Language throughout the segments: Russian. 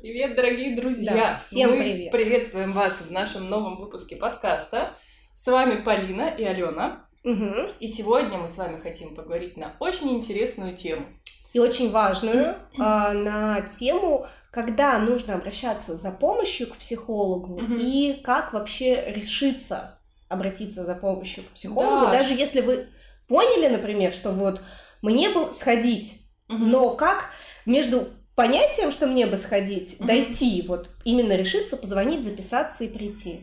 Привет, дорогие друзья! Да, всем Мы привет! приветствуем вас в нашем новом выпуске подкаста. С вами Полина и Алена. Угу. И сегодня мы с вами хотим поговорить на очень интересную тему. И очень важную а, на тему, когда нужно обращаться за помощью к психологу Мгм. и как вообще решиться обратиться за помощью к психологу, Да. даже если вы поняли, например, что вот мне бы сходить, Мгм. но как между понятием, что мне бы сходить, Мгм. дойти, вот именно решиться, позвонить, записаться и прийти.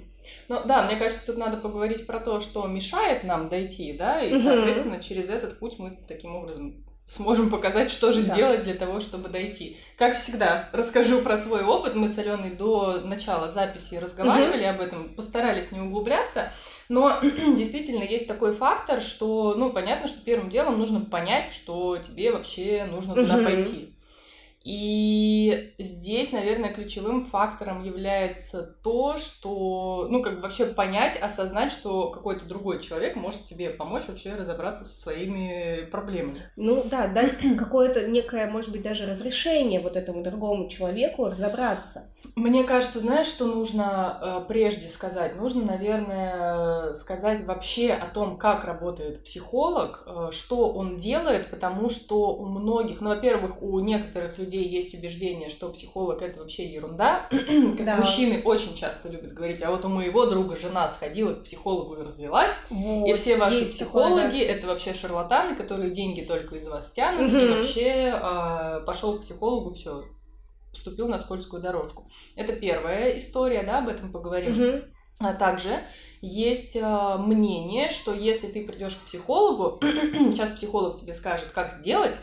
Ну да, мне кажется, тут надо поговорить про то, что мешает нам дойти, да, и, соответственно, через этот путь мы таким образом сможем показать, что же Да. сделать для того, чтобы дойти. Как всегда, расскажу про свой опыт. Мы с Аленой до начала записи разговаривали об этом, постарались не углубляться. Но действительно есть такой фактор, что, ну, понятно, что первым делом нужно понять, что тебе вообще нужно туда Мгм. пойти. И здесь, наверное, ключевым фактором является то, что, ну, как бы вообще понять, осознать, что какой-то другой человек может тебе помочь вообще разобраться со своими проблемами. Ну да, дать какое-то некое, может быть, даже разрешение вот этому другому человеку разобраться. Мне кажется, знаешь, что нужно э, прежде сказать? Нужно, наверное, сказать вообще о том, как работает психолог, э, что он делает, потому что у многих, ну, во-первых, у некоторых людей есть убеждение, что психолог это вообще ерунда. Как Да. мужчины очень часто любят говорить, а вот у моего друга жена сходила к психологу и развелась, Вот, и все ваши есть такое, да. психологи это вообще шарлатаны, которые деньги только из вас тянут, и Мгм. вообще а, пошел к психологу, все, вступил на скользкую дорожку. Это первая история, да, об этом поговорим. Мгм. А также есть а, мнение, что если ты придешь к психологу, сейчас психолог тебе скажет, как сделать,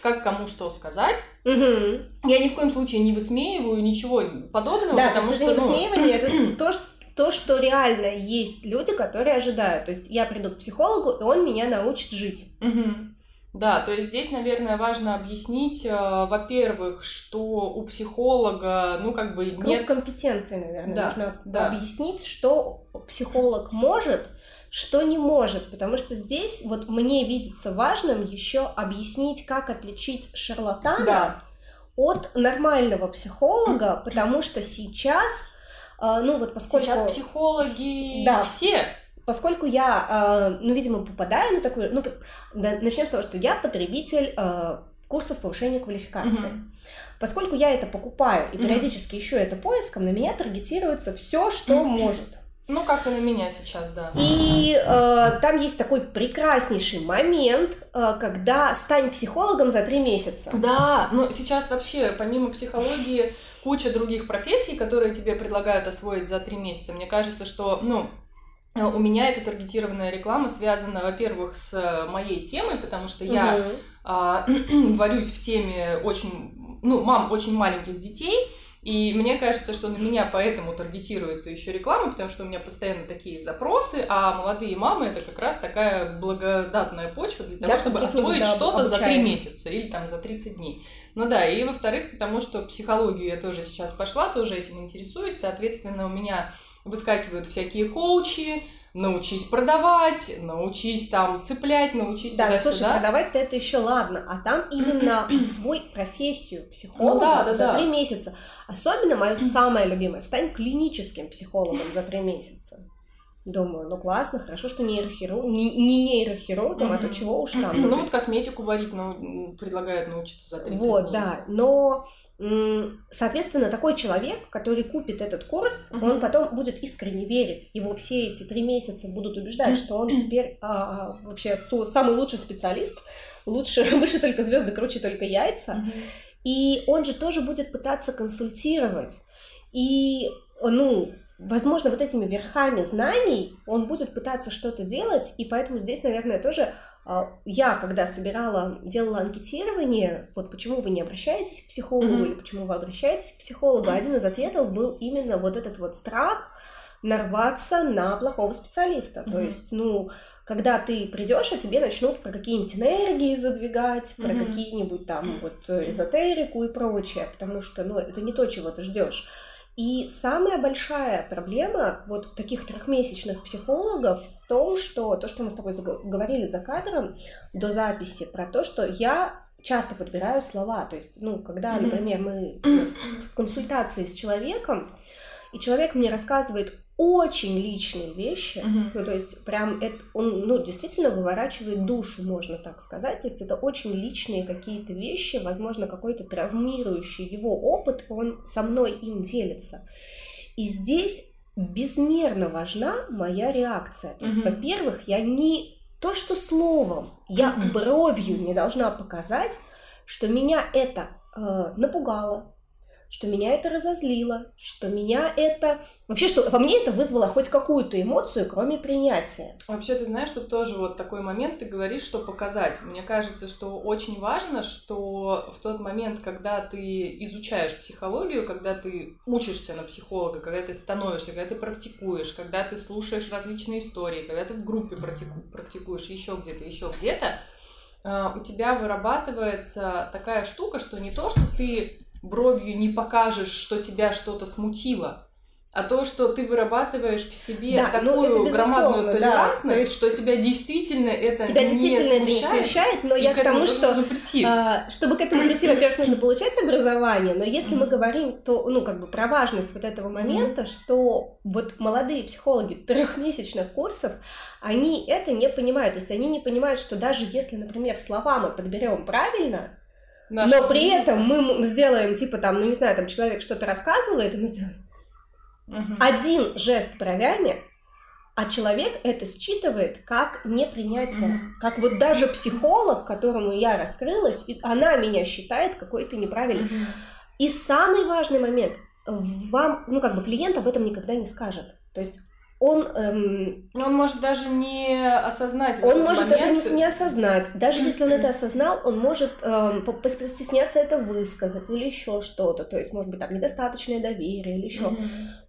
как кому что сказать. Мгм. Я ни в коем случае не высмеиваю ничего подобного, Да, потому что это не ну, высмеивание, это то, что то, что реально есть люди, которые ожидают. То есть я приду к психологу, и он меня научит жить. Мгм. Да, то есть здесь, наверное, важно объяснить, э, во-первых, что у психолога, ну, как бы Круг нет... компетенции, наверное, Да, нужно да. объяснить, что психолог может, что не может, потому что здесь вот мне видится важным еще объяснить, как отличить шарлатана Да. от нормального психолога, потому что сейчас, э, ну вот поскольку... Сейчас психологи Да. все. Поскольку я, э, ну, видимо, попадаю на такую... Ну, начнем с того, что я потребитель э, курсов повышения квалификации. Мгм. Поскольку я это покупаю и периодически ищу это поиском, на меня таргетируется все, что может. Ну, как и на меня сейчас, да. И э, там есть такой прекраснейший момент, э, когда стань психологом за три месяца. Да, но сейчас вообще, помимо психологии, куча других профессий, которые тебе предлагают освоить за три месяца. Мне кажется, что, ну, у меня эта таргетированная реклама связана, во-первых, с э, моей темой, потому что я Мгм. а, варюсь в теме очень, ну, мам очень маленьких детей, и мне кажется, что на меня поэтому таргетируется еще реклама, потому что у меня постоянно такие запросы, а молодые мамы это как раз такая благодатная почва для того, Для чтобы освоить да, что-то за три месяца или там за 30 дней. Ну да, и во-вторых, потому что в психологию я тоже сейчас пошла, тоже этим интересуюсь, соответственно, у меня выскакивают всякие коучи, научись продавать, научись там цеплять, научись Да, туда-сюда. слушай, продавать-то это еще ладно, а там именно освой профессию психолога Ну да, да, за да. три месяца. Особенно мое самое любимое, стань клиническим психологом за три месяца. Думаю, ну классно, хорошо, что нейрохирург, не, не нейрохирургом, а то чего уж там. Ну, вот косметику варить, ну, м, предлагают научиться за 30 Вот, дней. да. Но, соответственно, такой человек, который купит этот курс, Мгм. он потом будет искренне верить. Его все эти три месяца будут убеждать, что он теперь а, вообще су- самый лучший специалист, лучше, выше только звезды, круче только яйца. Мгм. И он же тоже будет пытаться консультировать. И, ну, возможно, вот этими верхами знаний он будет пытаться что-то делать, и поэтому здесь, наверное, тоже а, я, когда собирала, делала анкетирование, вот почему вы не обращаетесь к психологу Мгм. или почему вы обращаетесь к психологу, один из ответов был именно вот этот вот страх нарваться на плохого специалиста. То Мгм. есть, ну, когда ты придешь, а тебе начнут про какие-нибудь энергии задвигать, про Мгм. какие-нибудь там вот эзотерику и прочее, потому что, ну, это не то, чего ты ждешь. И самая большая проблема вот таких трехмесячных психологов в том, что то, что мы с тобой говорили за кадром до записи, про то, что я часто подбираю слова. То есть, ну, когда, например, мы в консультации с человеком, и человек мне рассказывает очень личные вещи, Мгм. ну, то есть прям это, он, ну, действительно выворачивает душу, можно так сказать, то есть это очень личные какие-то вещи, возможно, какой-то травмирующий его опыт, он со мной им делится. И здесь безмерно важна моя реакция. То есть, Мгм. во-первых, я не то, что словом, я Мгм. бровью не должна показать, что меня это э, напугало, что меня это разозлило, что меня это... Вообще, что во мне это вызвало хоть какую-то эмоцию, кроме принятия. Вообще, ты знаешь, тут тоже вот такой момент, ты говоришь, что показать. Мне кажется, что очень важно, что в тот момент, когда ты изучаешь психологию, когда ты учишься на психолога, когда ты становишься, когда ты практикуешь, когда ты слушаешь различные истории, когда ты в группе практику- практикуешь еще где-то, еще где-то, э, у тебя вырабатывается такая штука, что не то, что ты бровью не покажешь, что тебя что-то смутило, а то, что ты вырабатываешь в себе Да, ну, такую безусловно, громадную да. толерантность, То есть что тебя действительно это Тебя не действительно это не смущает, смущает, но я к этому тому, что прийти. А, Чтобы к этому прийти, во-первых, нужно получать образование, но если мы говорим, то, ну, как бы про важность вот этого момента, что вот молодые психологи трехмесячных курсов, они это не понимают, то есть они не понимают, что даже если, например, слова мы подберем правильно, Наш- но при этом мы сделаем, типа, там, ну, не знаю, там человек что-то рассказывает, и мы сделаем Мгм. один жест бровями, а человек это считывает как непринятие. Мгм. Как вот даже психолог, которому я раскрылась, она меня считает какой-то неправильной. Мгм. И самый важный момент, вам, ну как бы клиент об этом никогда не скажет. То есть он, эм, Он может даже не осознать он может это момент. не, не осознать. Даже если он это осознал, он может эм, по- постесняться это высказать или еще что-то. То есть, может быть, там недостаточное доверие или еще. Мгм.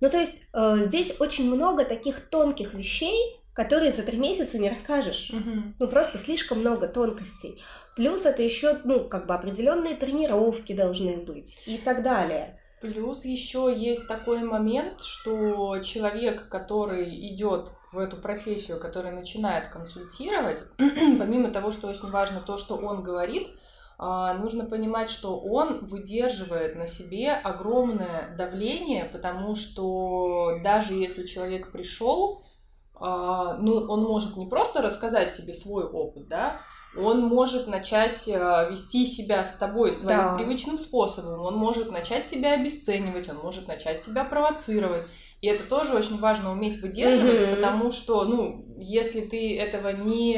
Ну, то есть, э, здесь очень много таких тонких вещей, которые за три месяца не расскажешь. Ну, просто слишком много тонкостей. Плюс это еще, ну, как бы определенные тренировки должны быть и так далее. Плюс еще есть такой момент, что человек, который идет в эту профессию, который начинает консультировать, помимо того, что очень важно то, что он говорит, а, нужно понимать, что он выдерживает на себе огромное давление, потому что даже если человек пришел, а, ну, он может не просто рассказать тебе свой опыт, да, он может начать э, вести себя с тобой своим Да. привычным способом, он может начать тебя обесценивать, он может начать тебя провоцировать. И это тоже очень важно уметь выдерживать, Мгм. потому что, ну, если ты этого не...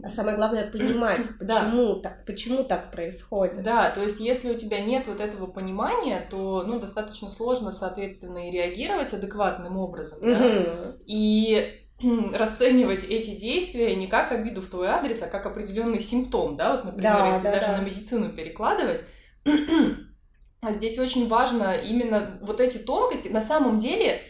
А самое главное понимать, Да. почему, так, почему так происходит. Да, то есть если у тебя нет вот этого понимания, то, ну, достаточно сложно, соответственно, и реагировать адекватным образом, да? Мгм. и расценивать эти действия не как обиду в твой адрес, а как определенный симптом, да, вот, например, Да, если да, даже да. на медицину перекладывать. А здесь очень важно именно вот эти тонкости. На самом деле,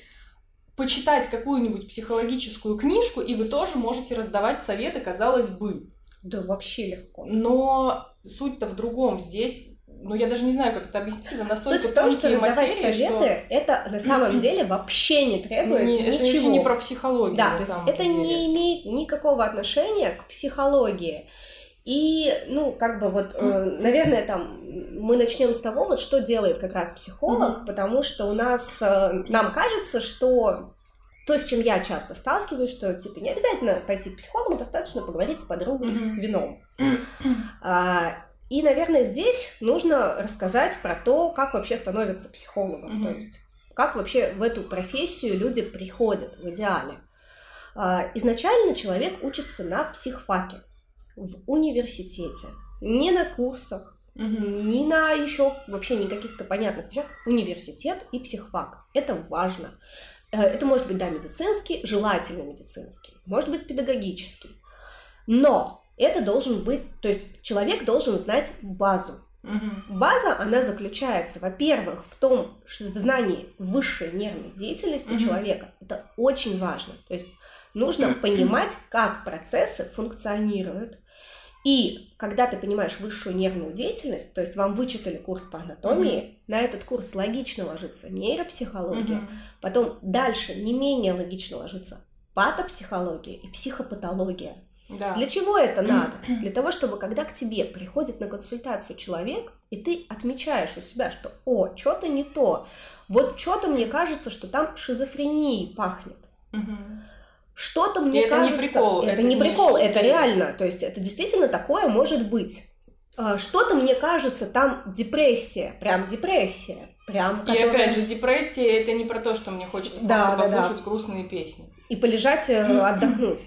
почитать какую-нибудь психологическую книжку, и вы тоже можете раздавать советы, казалось бы. Да, вообще легко. Но суть-то в другом. Здесь, ну, я даже не знаю, как это объяснить, это настолько Суть в том, что раздавать материи, советы, что это на самом деле вообще не требует не- это ничего. вообще не про психологию, Да, то есть это деле. не имеет никакого отношения к психологии. И, ну, как бы вот, э, наверное, там мы начнем с того, вот что делает как раз психолог, Мгм. потому что у нас, э, нам кажется, что то, с чем я часто сталкиваюсь, что, типа, не обязательно пойти к психологу, достаточно поговорить с подругой Мгм. с вином. А, И, наверное, здесь нужно рассказать про то, как вообще становятся психологом. Мгм. То есть, как вообще в эту профессию люди приходят в идеале. А, Изначально человек учится на психфаке в университете, не на курсах, Мгм. ни на еще вообще никаких-то понятных вещах. Университет и психфак. Это важно. Э, Это может быть, да, медицинский, желательно медицинский, может быть, педагогический. Но это должен быть, то есть человек должен знать базу. Мгм. База, она заключается, во-первых, в том, в знании высшей нервной деятельности Мгм. человека. Это очень важно. То есть нужно понимать, как процессы функционируют. И когда ты понимаешь высшую нервную деятельность, то есть вам вычитали курс по анатомии, на этот курс логично ложится нейропсихология, Мгм. потом дальше не менее логично ложится патопсихология и психопатология. Да. Для чего это надо? Для того, чтобы когда к тебе приходит на консультацию человек, и ты отмечаешь у себя, что «О, что-то не то», вот что-то мне кажется, что там шизофренией пахнет. Что-то мне И это не кажется... прикол, Это это не не прикол, шутки. это реально. То есть это действительно такое может быть. А, Что-то мне кажется, там депрессия, прям депрессия, прям И которая- опять же, депрессия это не про то, что мне хочется Да, просто да, да. послушать грустные песни. и полежать, э, отдохнуть.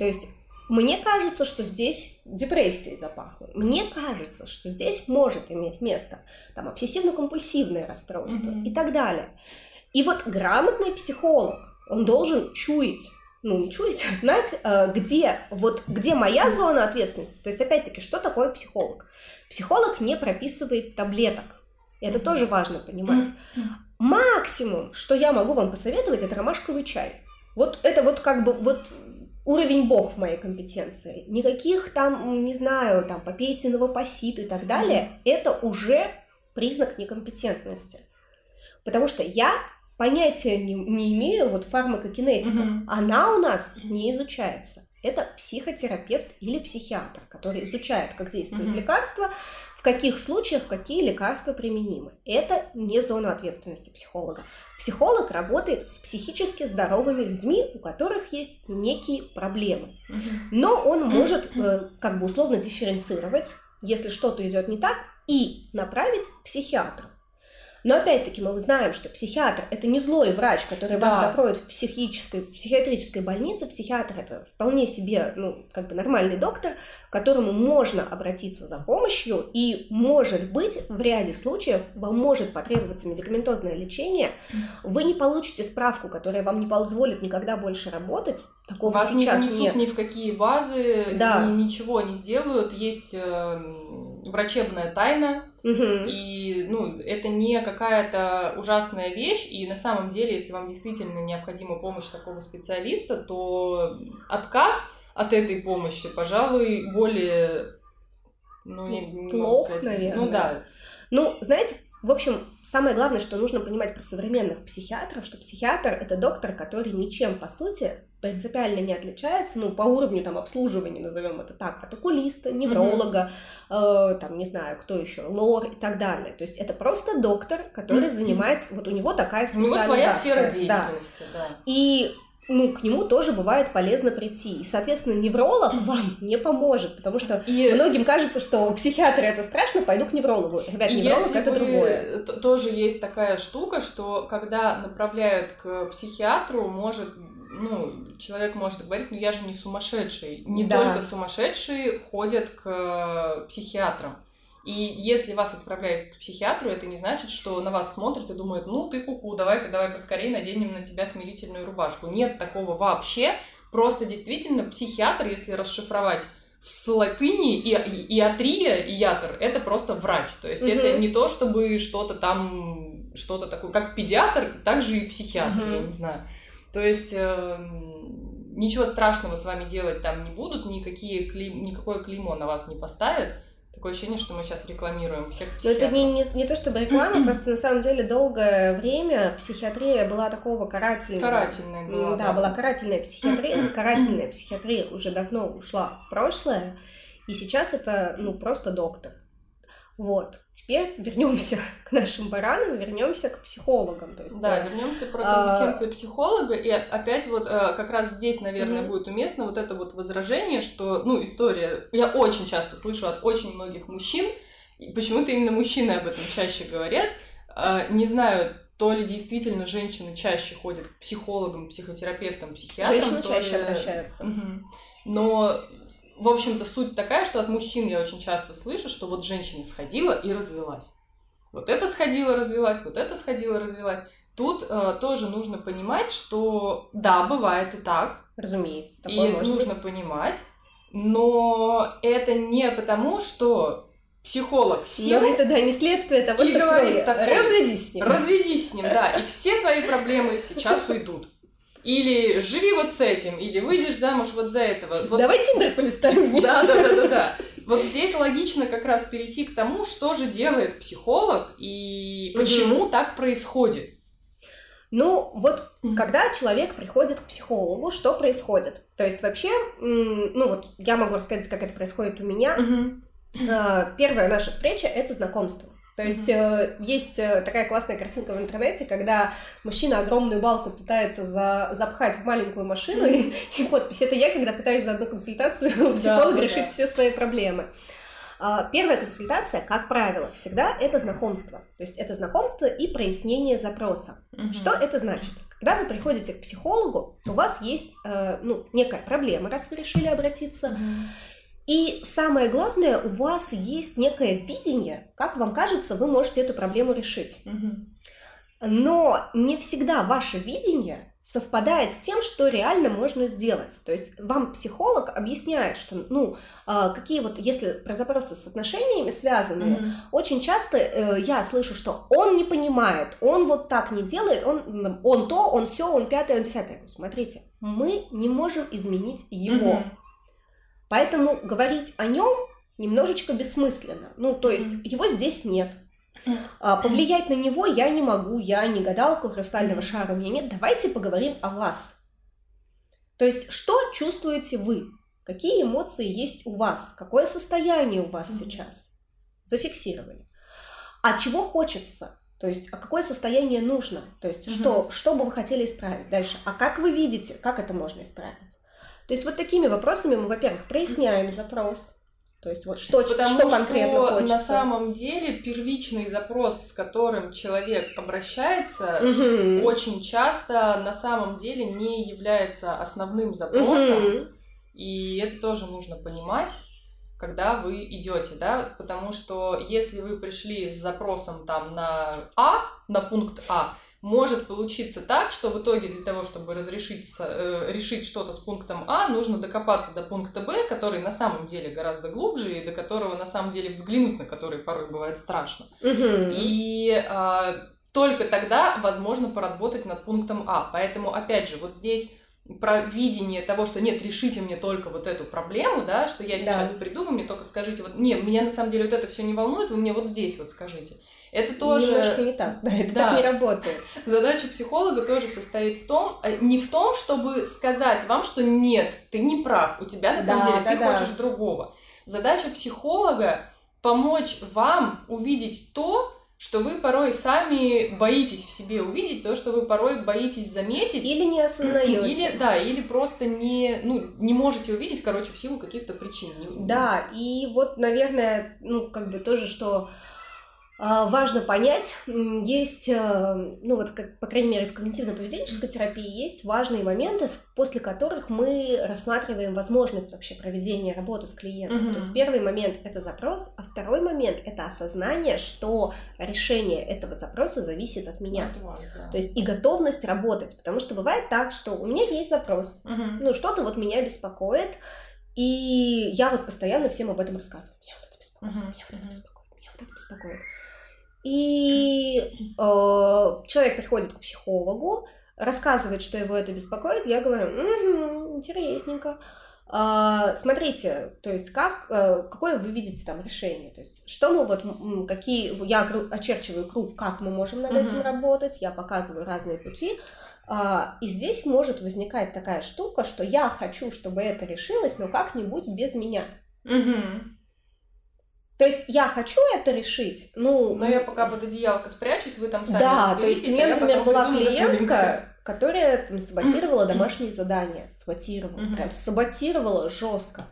То есть мне кажется, что здесь депрессией запахло. Мне кажется, что здесь может иметь место там обсессивно-компульсивное расстройство Мгм. и так далее. И вот грамотный психолог, он должен чуять, ну не чуять, а знать, э, где вот где моя зона ответственности. То есть опять-таки, что такое психолог? Психолог не прописывает таблеток. Это тоже важно понимать. Максимум, что я могу вам посоветовать, это ромашковый чай. Вот это вот как бы вот уровень бог в моей компетенции. Никаких там, не знаю, там попейте новопосит и так далее, это уже признак некомпетентности. Потому что я понятия не, не имею вот фармакокинетика. Мгм. Она у нас не изучается. Это психотерапевт или психиатр, который изучает, как действуют Мгм. лекарства, в каких случаях какие лекарства применимы. Это не зона ответственности психолога. Психолог работает с психически здоровыми людьми, у которых есть некие проблемы. Но он может э, как бы условно дифференцировать, если что-то идет не так, и направить к психиатру. Но опять-таки мы знаем, что психиатр это не злой врач, который вас Да. закроет в психической, в психиатрической больнице. Психиатр это вполне себе, ну, как бы нормальный доктор, к которому можно обратиться за помощью, и может быть в ряде случаев вам может потребоваться медикаментозное лечение. Вы не получите справку, которая вам не позволит никогда больше работать. Такого Вас не сейчас занесут нет. ни в какие базы, Да. ни- ничего не сделают. Есть э, врачебная тайна, И ну, это не какая-то ужасная вещь. И на самом деле, если вам действительно необходима помощь такого специалиста, то отказ от этой помощи, пожалуй, более... Ну, я не могу Плох, сказать. наверное. Ну да. Ну, знаете, в общем, самое главное, что нужно понимать про современных психиатров, что психиатр — это доктор, который ничем, по сути, принципиально не отличается, ну, по уровню там обслуживания, назовем это так, от окулиста, невролога, э, там, не знаю, кто еще, лор и так далее. То есть это просто доктор, который Мгм. занимается, вот у него такая У него специализация. своя сфера Да. деятельности, да. И ну, к нему тоже бывает полезно прийти. И, соответственно, невролог вам не поможет, потому что И Многим кажется, что психиатры это страшно, пойду к неврологу. Ребят, невролог если это вы- другое. Тоже есть такая штука, что когда направляют к психиатру, может, ну, человек может говорить, ну я же не сумасшедший. Не Да. только сумасшедшие ходят к психиатрам. И если вас отправляют к психиатру, это не значит, что на вас смотрят и думают, ну ты куку, давай-ка давай поскорее наденем на тебя смирительную рубашку. Нет такого вообще. Просто действительно психиатр, если расшифровать с латыни и, и, иатрия, и ятр, это просто врач. То есть Мгм. это не то, чтобы что-то там, что-то такое, как педиатр, так же и психиатр, Мгм. я не знаю. То есть эм, ничего страшного с вами делать там не будут, никакие клей- никакое клеймо на вас не поставят. Такое ощущение, что мы сейчас рекламируем всех Но это психиатров. не, не, не то чтобы реклама, просто на самом деле долгое время психиатрия была такого карательного. Карательная была. Да, была карательная психиатрия. Карательная психиатрия уже давно ушла в прошлое, и сейчас это, ну, просто доктор. Вот. Теперь вернемся к нашим баранам, вернемся к психологам. То есть, Да, э, вернемся про а, компетенции психолога. И опять вот э, как раз здесь, наверное, Мгм. будет уместно вот это вот возражение, что, ну, история, я очень часто слышу от очень многих мужчин, почему-то именно мужчины об этом чаще говорят, Э, не знаю, то ли действительно женщины чаще ходят к психологам, психотерапевтам, психиатрам. женщины чаще ли- обращаются. Мгм. Но, в общем-то, суть такая, что от мужчин я очень часто слышу, что вот женщина сходила и развелась. Вот это сходила, развелась, вот это сходила, развелась. Тут э, тоже нужно понимать, что да, бывает и так, Разумеется, и это нужно быть. понимать, но это не потому, что психолог сел, Но это, да, не следствие того, И что говорит такое. разведись с ним. разведись с ним, да, и все твои проблемы сейчас уйдут. Или живи вот с этим, или выйдешь замуж вот за этого. Вот Давай Тиндер полистаем вместе. Да, да, да, да, да. Вот здесь логично как раз перейти к тому, что же делает психолог и почему так происходит. Ну, вот когда человек приходит к психологу, что происходит? То есть вообще, ну вот я могу рассказать, как это происходит у меня. А, первая наша встреча — это знакомство. То есть mm-hmm. э, есть э, такая классная картинка в интернете, когда мужчина огромную балку пытается за, запхать в маленькую машину, mm-hmm. и, и подпись «Это я, когда пытаюсь за одну консультацию у психолога да, решить да. все свои проблемы». А, первая консультация, как правило, всегда это знакомство. То есть это знакомство и прояснение запроса. Mm-hmm. Что это значит? Когда вы приходите к психологу, у вас есть э, ну, некая проблема, раз вы решили обратиться. Mm-hmm и самое главное, у вас есть некое видение, как вам кажется, вы можете эту проблему решить. Но не всегда ваше видение совпадает с тем, что реально можно сделать. То есть вам психолог объясняет, что, ну, а, какие вот, если про запросы с отношениями связанные, mm-hmm. очень часто э, я слышу, что он не понимает, он вот так не делает, он, он то, он все, он пятое, он десятое. Смотрите, мы не можем изменить его. Mm-hmm Поэтому говорить о нем немножечко бессмысленно. Ну, то есть mm-hmm. его здесь нет. А, повлиять на него я не могу, я не гадалка хрустального mm-hmm. шара у меня нет. Давайте поговорим о вас. То есть, что чувствуете вы? Какие эмоции есть у вас? Какое состояние у вас mm-hmm. сейчас? Зафиксировали. А чего хочется? То есть, а какое состояние нужно? То есть, mm-hmm. что, что бы вы хотели исправить дальше? А как вы видите, как это можно исправить? То есть вот такими вопросами мы, во-первых, проясняем запрос, то есть вот что, Потому что конкретно что хочется. на самом деле первичный запрос, с которым человек обращается, угу. очень часто на самом деле не является основным запросом. Угу. И это тоже нужно понимать когда вы идете, да, потому что если вы пришли с запросом там на А, на пункт А, может получиться так, что в итоге для того, чтобы разрешить, э, решить что-то с пунктом А, нужно докопаться до пункта Б, который на самом деле гораздо глубже, и до которого на самом деле взглянуть на который порой бывает страшно. Угу. И э, только тогда возможно поработать над пунктом А. Поэтому, опять же, вот здесь про видение того, что нет, решите мне только вот эту проблему, да, что я сейчас да. приду, вы мне только скажите, вот, нет, меня на самом деле вот это все не волнует, вы мне вот здесь вот скажите. Это тоже... Немножко не так, да, это да. так не работает. Задача психолога тоже состоит в том, э, не в том, чтобы сказать вам, что нет, ты не прав, у тебя на самом да, деле, да, ты да. хочешь другого. Задача психолога помочь вам увидеть то, что вы порой сами боитесь в себе увидеть, то, что вы порой боитесь заметить. Или не осознаете. Или, да, или просто не, ну, не можете увидеть, короче, в силу каких-то причин. Да, и вот, наверное, ну, как бы тоже, что важно понять, есть, э, ну вот, как, по крайней мере, в когнитивно-поведенческой терапии есть важные моменты, после которых мы рассматриваем возможность вообще проведения работы с клиентом. Mm-hmm. То есть первый момент это запрос, а второй момент это осознание, что решение этого запроса зависит от меня. От вас, да. То есть и готовность работать, потому что бывает так, что у меня есть запрос, mm-hmm. ну что-то вот меня беспокоит, и я вот постоянно всем об этом рассказываю. Меня вот это беспокоит, mm-hmm. меня вот это беспокоит, меня вот это беспокоит. И э, человек приходит к психологу, рассказывает, что его это беспокоит, я говорю, угу, интересненько. А, смотрите, то есть как, э, какое вы видите там решение, то есть что мы вот, какие, я очерчиваю круг, как мы можем над uh-huh. этим работать, я показываю разные пути, а, и здесь может возникать такая штука, что я хочу, чтобы это решилось, но как-нибудь без меня. Uh-huh. То есть я хочу это решить, ну... Но я пока под одеялко спрячусь, вы там сами Да, то есть у меня, например, была клиентка, которая там саботировала домашние задания, саботировала, прям саботировала жестко.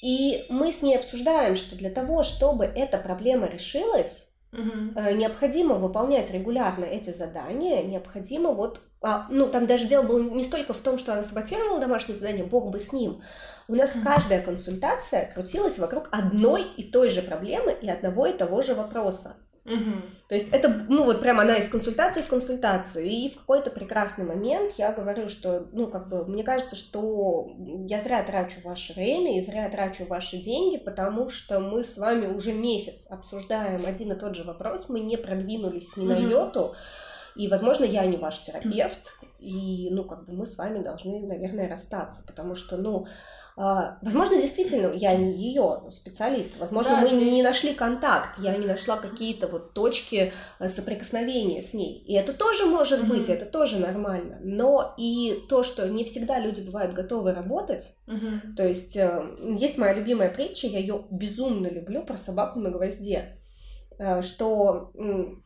И мы с ней обсуждаем, что для того, чтобы эта проблема решилась, Угу. Необходимо выполнять регулярно эти задания, необходимо вот, а, ну там даже дело было не столько в том, что она саботировала домашнее задание, бог бы с ним. У нас угу. каждая консультация крутилась вокруг одной и той же проблемы и одного и того же вопроса. Угу. То есть это, ну вот прямо она из консультации в консультацию. И в какой-то прекрасный момент я говорю, что, ну как бы, мне кажется, что я зря трачу ваше время и зря трачу ваши деньги, потому что мы с вами уже месяц обсуждаем один и тот же вопрос, мы не продвинулись ни на йоту. И, возможно, я не ваш терапевт, и, ну, как бы мы с вами должны, наверное, расстаться, потому что, ну, возможно, действительно, я не ее специалист. Возможно, да, мы здесь... не нашли контакт, я не нашла какие-то вот точки э, соприкосновения с ней. И это тоже может mm-hmm. быть, это тоже нормально. Но и то, что не всегда люди бывают готовы работать. Mm-hmm. То есть э, есть моя любимая притча, я ее безумно люблю про собаку на гвозде э, что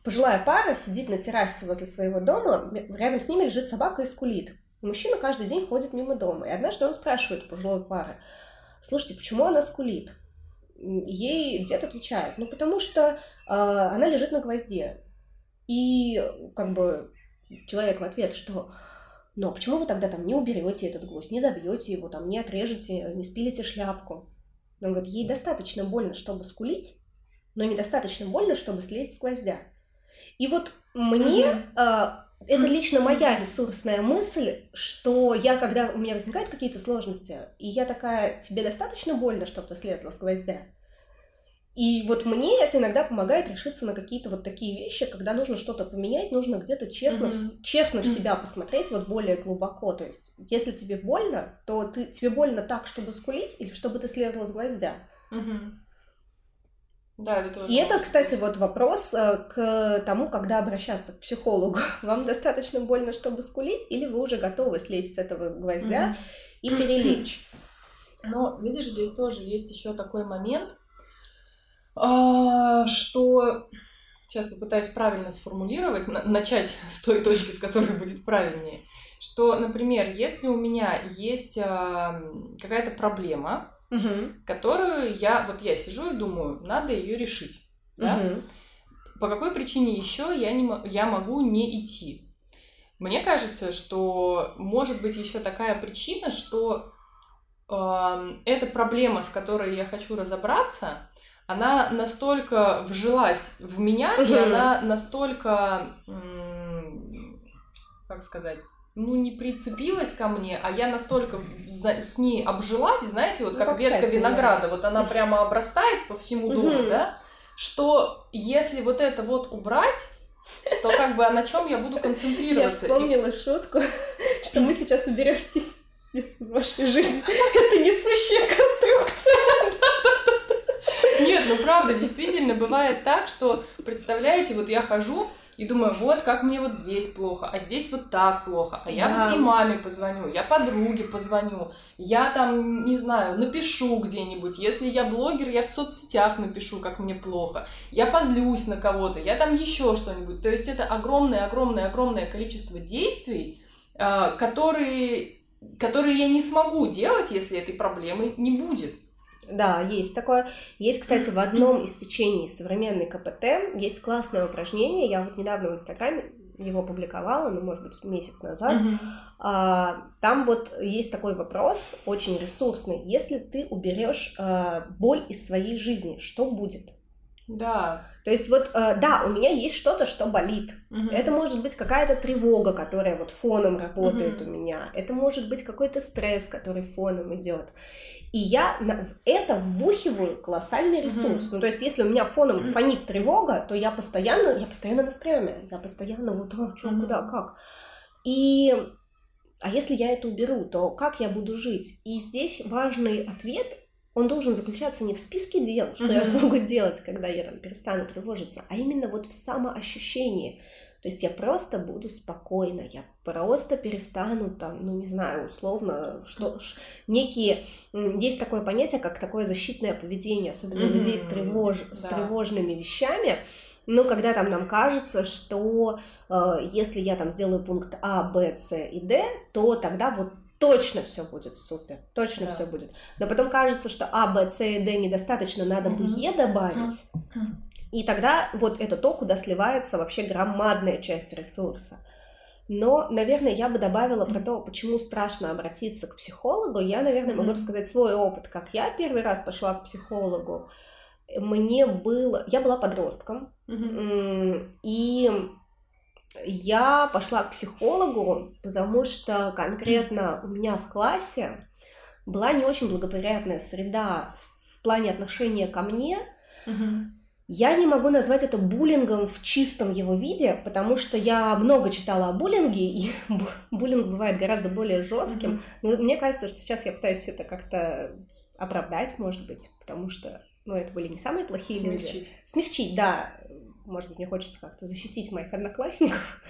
пожилая пара сидит на террасе возле своего дома, рядом с ними лежит собака и скулит. Мужчина каждый день ходит мимо дома. И однажды он спрашивает пожилой пары, слушайте, почему она скулит? Ей дед отвечает, ну потому что э, она лежит на гвозде. И как бы человек в ответ, что ну а почему вы тогда там не уберете этот гвоздь, не забьете его, там не отрежете, не спилите шляпку? Он говорит, ей достаточно больно, чтобы скулить, но недостаточно больно, чтобы слезть с гвоздя. И вот мне mm-hmm. Это лично моя ресурсная мысль, что я, когда у меня возникают какие-то сложности, и я такая, тебе достаточно больно, чтобы ты слезла с гвоздя? И вот мне это иногда помогает решиться на какие-то вот такие вещи, когда нужно что-то поменять, нужно где-то честно, mm-hmm. в, честно в себя посмотреть вот более глубоко. То есть, если тебе больно, то ты, тебе больно так, чтобы скулить, или чтобы ты слезла с гвоздя. Mm-hmm. Да, это тоже. И это, кстати, вот вопрос э, к тому, когда обращаться к психологу. Вам достаточно больно, чтобы скулить, или вы уже готовы слезть с этого гвоздя mm-hmm. и перелечь? Но, видишь, здесь тоже есть еще такой момент, а, что сейчас попытаюсь правильно сформулировать, начать с той точки, с которой будет правильнее, что, например, если у меня есть какая-то проблема, угу. которую я, вот я сижу и думаю, надо ее решить. Да? Угу. По какой причине еще я, не, я могу не идти? Мне кажется, что может быть еще такая причина, что э, эта проблема, с которой я хочу разобраться, она настолько вжилась в меня, угу. и она настолько, как сказать, ну, не прицепилась ко мне, а я настолько за, с ней обжилась, и знаете, вот ну, как, как ветка винограда, вот она прямо обрастает по всему дому, да, что если вот это вот убрать, то как бы а на чем я буду концентрироваться? Я вспомнила шутку, что мы сейчас уберем из вашей жизни. Это несущая конструкция. Нет, ну правда, действительно, бывает так, что, представляете, вот я хожу, и думаю, вот как мне вот здесь плохо, а здесь вот так плохо, а я да. вот и маме позвоню, я подруге позвоню, я там, не знаю, напишу где-нибудь, если я блогер, я в соцсетях напишу, как мне плохо, я позлюсь на кого-то, я там еще что-нибудь, то есть это огромное-огромное-огромное количество действий, а, которые, которые я не смогу делать, если этой проблемы не будет. Да, есть такое. Есть, кстати, в одном из течений современной КПТ есть классное упражнение. Я вот недавно в Инстаграме его публиковала, ну, может быть, месяц назад. Mm-hmm. А, там вот есть такой вопрос, очень ресурсный. Если ты уберешь а, боль из своей жизни, что будет? Да. То есть вот, э, да, у меня есть что-то, что болит. Угу. Это может быть какая-то тревога, которая вот фоном работает угу. у меня. Это может быть какой-то стресс, который фоном идет. И я это вбухиваю колоссальный ресурс. Mm-hmm. Ну, то есть, если у меня фоном фонит тревога, то я постоянно, я постоянно на стреме. Я постоянно вот, а, что, mm-hmm. куда, как. И а если я это уберу, то как я буду жить? И здесь важный ответ, он должен заключаться не в списке дел, что mm-hmm. я смогу делать, когда я там перестану тревожиться, а именно вот в самоощущении. То есть я просто буду спокойна, я просто перестану там, ну не знаю, условно, что некие есть такое понятие, как такое защитное поведение, особенно mm-hmm. людей с, тревож, да. с тревожными вещами. Ну, когда там нам кажется, что э, если я там сделаю пункт А, Б, С и Д, то тогда вот точно все будет супер, точно да. все будет. Но потом кажется, что А, Б, С и Д недостаточно, надо бы Е добавить. И тогда вот это то, куда сливается вообще громадная часть ресурса. Но, наверное, я бы добавила про то, почему страшно обратиться к психологу. Я, наверное, могу рассказать свой опыт, как я первый раз пошла к психологу. Мне было... Я была подростком, и я пошла к психологу, потому что конкретно у меня в классе была не очень благоприятная среда в плане отношения ко мне, Я не могу назвать это буллингом в чистом его виде, потому что я много читала о буллинге, и буллинг бывает гораздо более жестким. Но мне кажется, что сейчас я пытаюсь это как-то оправдать, может быть, потому что ну, это были не самые плохие Смягчить. люди. Смягчить, да. Может быть, мне хочется как-то защитить моих одноклассников.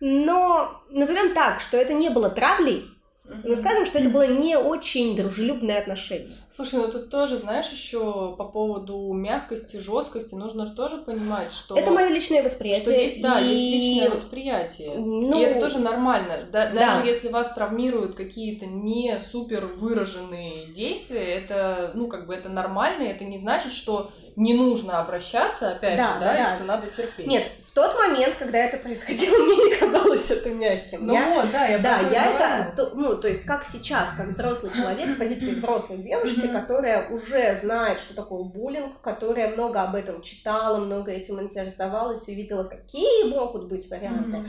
Но назовем так, что это не было травлей, но скажем, что это было не очень дружелюбное отношение. Слушай, ну тут тоже, знаешь, еще по поводу мягкости, жесткости, нужно же тоже понимать, что... Это мое личное восприятие. Что есть, да, и... есть личное восприятие. Ну, и это тоже нормально. Да, да. Даже если вас травмируют какие-то не супер выраженные действия, это, ну, как бы это нормально, это не значит, что не нужно обращаться, опять Да, же, да, да. и что надо терпеть. Нет, в тот момент, когда это происходило, мне не казалось это мягким. ну Я- вот, да, я Да, я это, то- ну, то есть как сейчас, как взрослый человек с позиции взрослой девушки, которая уже знает, что такое буллинг, которая много об этом читала, много этим интересовалась, увидела, какие могут быть варианты.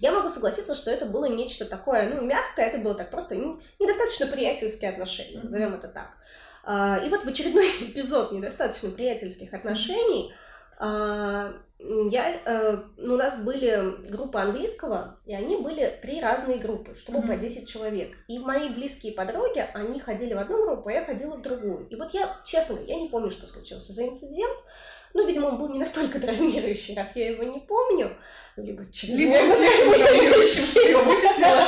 Я могу согласиться, что это было нечто такое, ну, мягкое, это было так просто н- недостаточно приятельские отношения, назовем это так. А, И вот в очередной эпизод недостаточно приятельских отношений а, я, э, ну, у нас были группы английского, и они были три разные группы, чтобы Мгм. по 10 человек. И мои близкие подруги, они ходили в одну группу, а я ходила в другую. И вот я, честно, я не помню, что случился за инцидент, ну, видимо, он был не настолько травмирующий, раз я его не помню. Либо Либо чрезмерно он слишком травмирующим, что его вытеснило.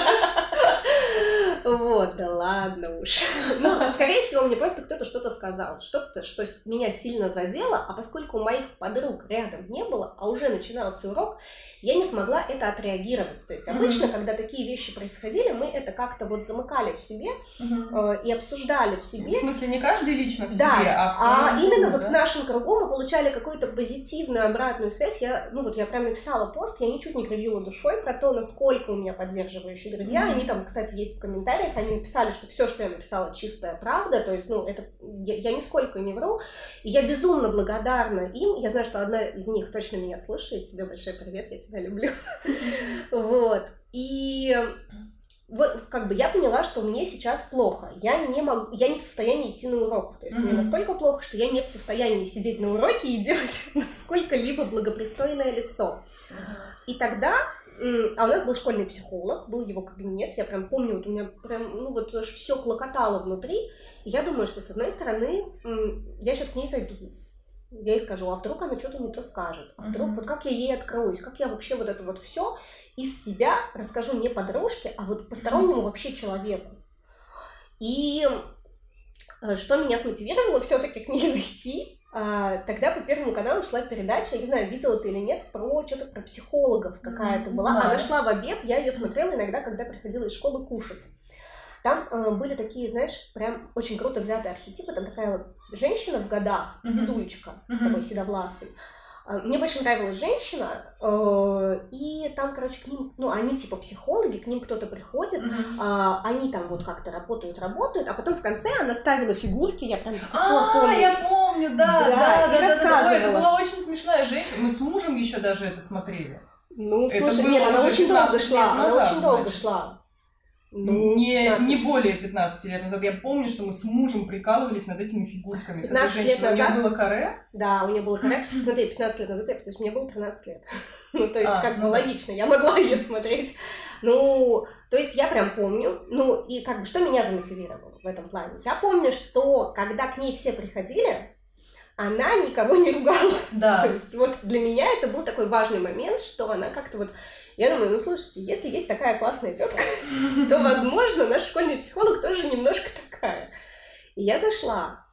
Вот, да ладно уж. Ну, скорее всего, мне просто кто-то что-то сказал, что-то, что меня сильно задело, а поскольку моих подруг рядом не было, а уже начинался урок, я не смогла это отреагировать. То есть обычно, когда такие вещи происходили, мы это как-то вот замыкали в себе э, и обсуждали в себе. В смысле, не каждый лично в Да, себе, а в А именно вот в нашем кругу мы получали какую-то позитивную обратную связь. Я, ну вот я прям написала пост, я ничуть не кривила душой про то, насколько у меня поддерживающие друзья. Мгм. Они там, кстати, есть в комментариях, они написали, что все, что я написала, чистая правда. То есть, ну, это я, я нисколько не вру. И я безумно благодарна им. Я знаю, что одна из них точно меня слушает. Тебе большой привет, я тебя люблю. Вот. И вот, как бы я поняла, что мне сейчас плохо. Я не могу, я не в состоянии идти на урок. То есть мне Мгм. настолько плохо, что я не в состоянии сидеть на уроке и делать сколько-либо благопристойное лицо. И тогда, а у нас был школьный психолог, был его кабинет, я прям помню, вот у меня прям, ну вот все клокотало внутри. И я думаю, что с одной стороны, я сейчас к ней зайду, я ей скажу, а вдруг она что-то не то скажет, а вдруг вот как я ей откроюсь, как я вообще вот это вот все из себя расскажу не подружке, а вот постороннему вообще человеку. И э, что меня смотивировало все-таки к ней зайти, а, тогда по Первому каналу шла передача, я не знаю, видела ты или нет, про что-то про психологов какая-то была. знаю. Она шла в обед, я ее смотрела иногда, когда приходила из школы кушать. Там э, были такие, знаешь, прям очень круто взятые архетипы. Там такая женщина в годах, Мгм. дедулечка, такой седовласый. А, Мне больше нравилась женщина, э, и там, короче, к ним, ну, они типа психологи, к ним кто-то приходит, а, они там вот как-то работают, работают, а потом в конце она ставила фигурки, я прям до сих пор А, помню. я помню, да, Да, да, да, да. Это была очень смешная женщина. Мы с мужем еще даже это смотрели. Ну, слушай, нет, она очень долго 15 шла, она очень долго шла. Ну, не, 15. не более 15 лет назад. Я помню, что мы с мужем прикалывались над этими фигурками. С этой 15 лет женщиной. У нее назад? было каре. Да, у нее было каре. Смотри, 15 лет назад, я, потому что мне было 13 лет. Ну, то есть, А, как бы ну логично, я могла ее смотреть. Ну, то есть, я прям помню. Ну, и как бы, что меня замотивировало в этом плане? Я помню, что когда к ней все приходили, она никого не ругала. Да. То есть вот для меня это был такой важный момент, что она как-то вот... Я думаю, ну слушайте, если есть такая классная тетка, то, возможно, наш школьный психолог тоже немножко такая. И я зашла,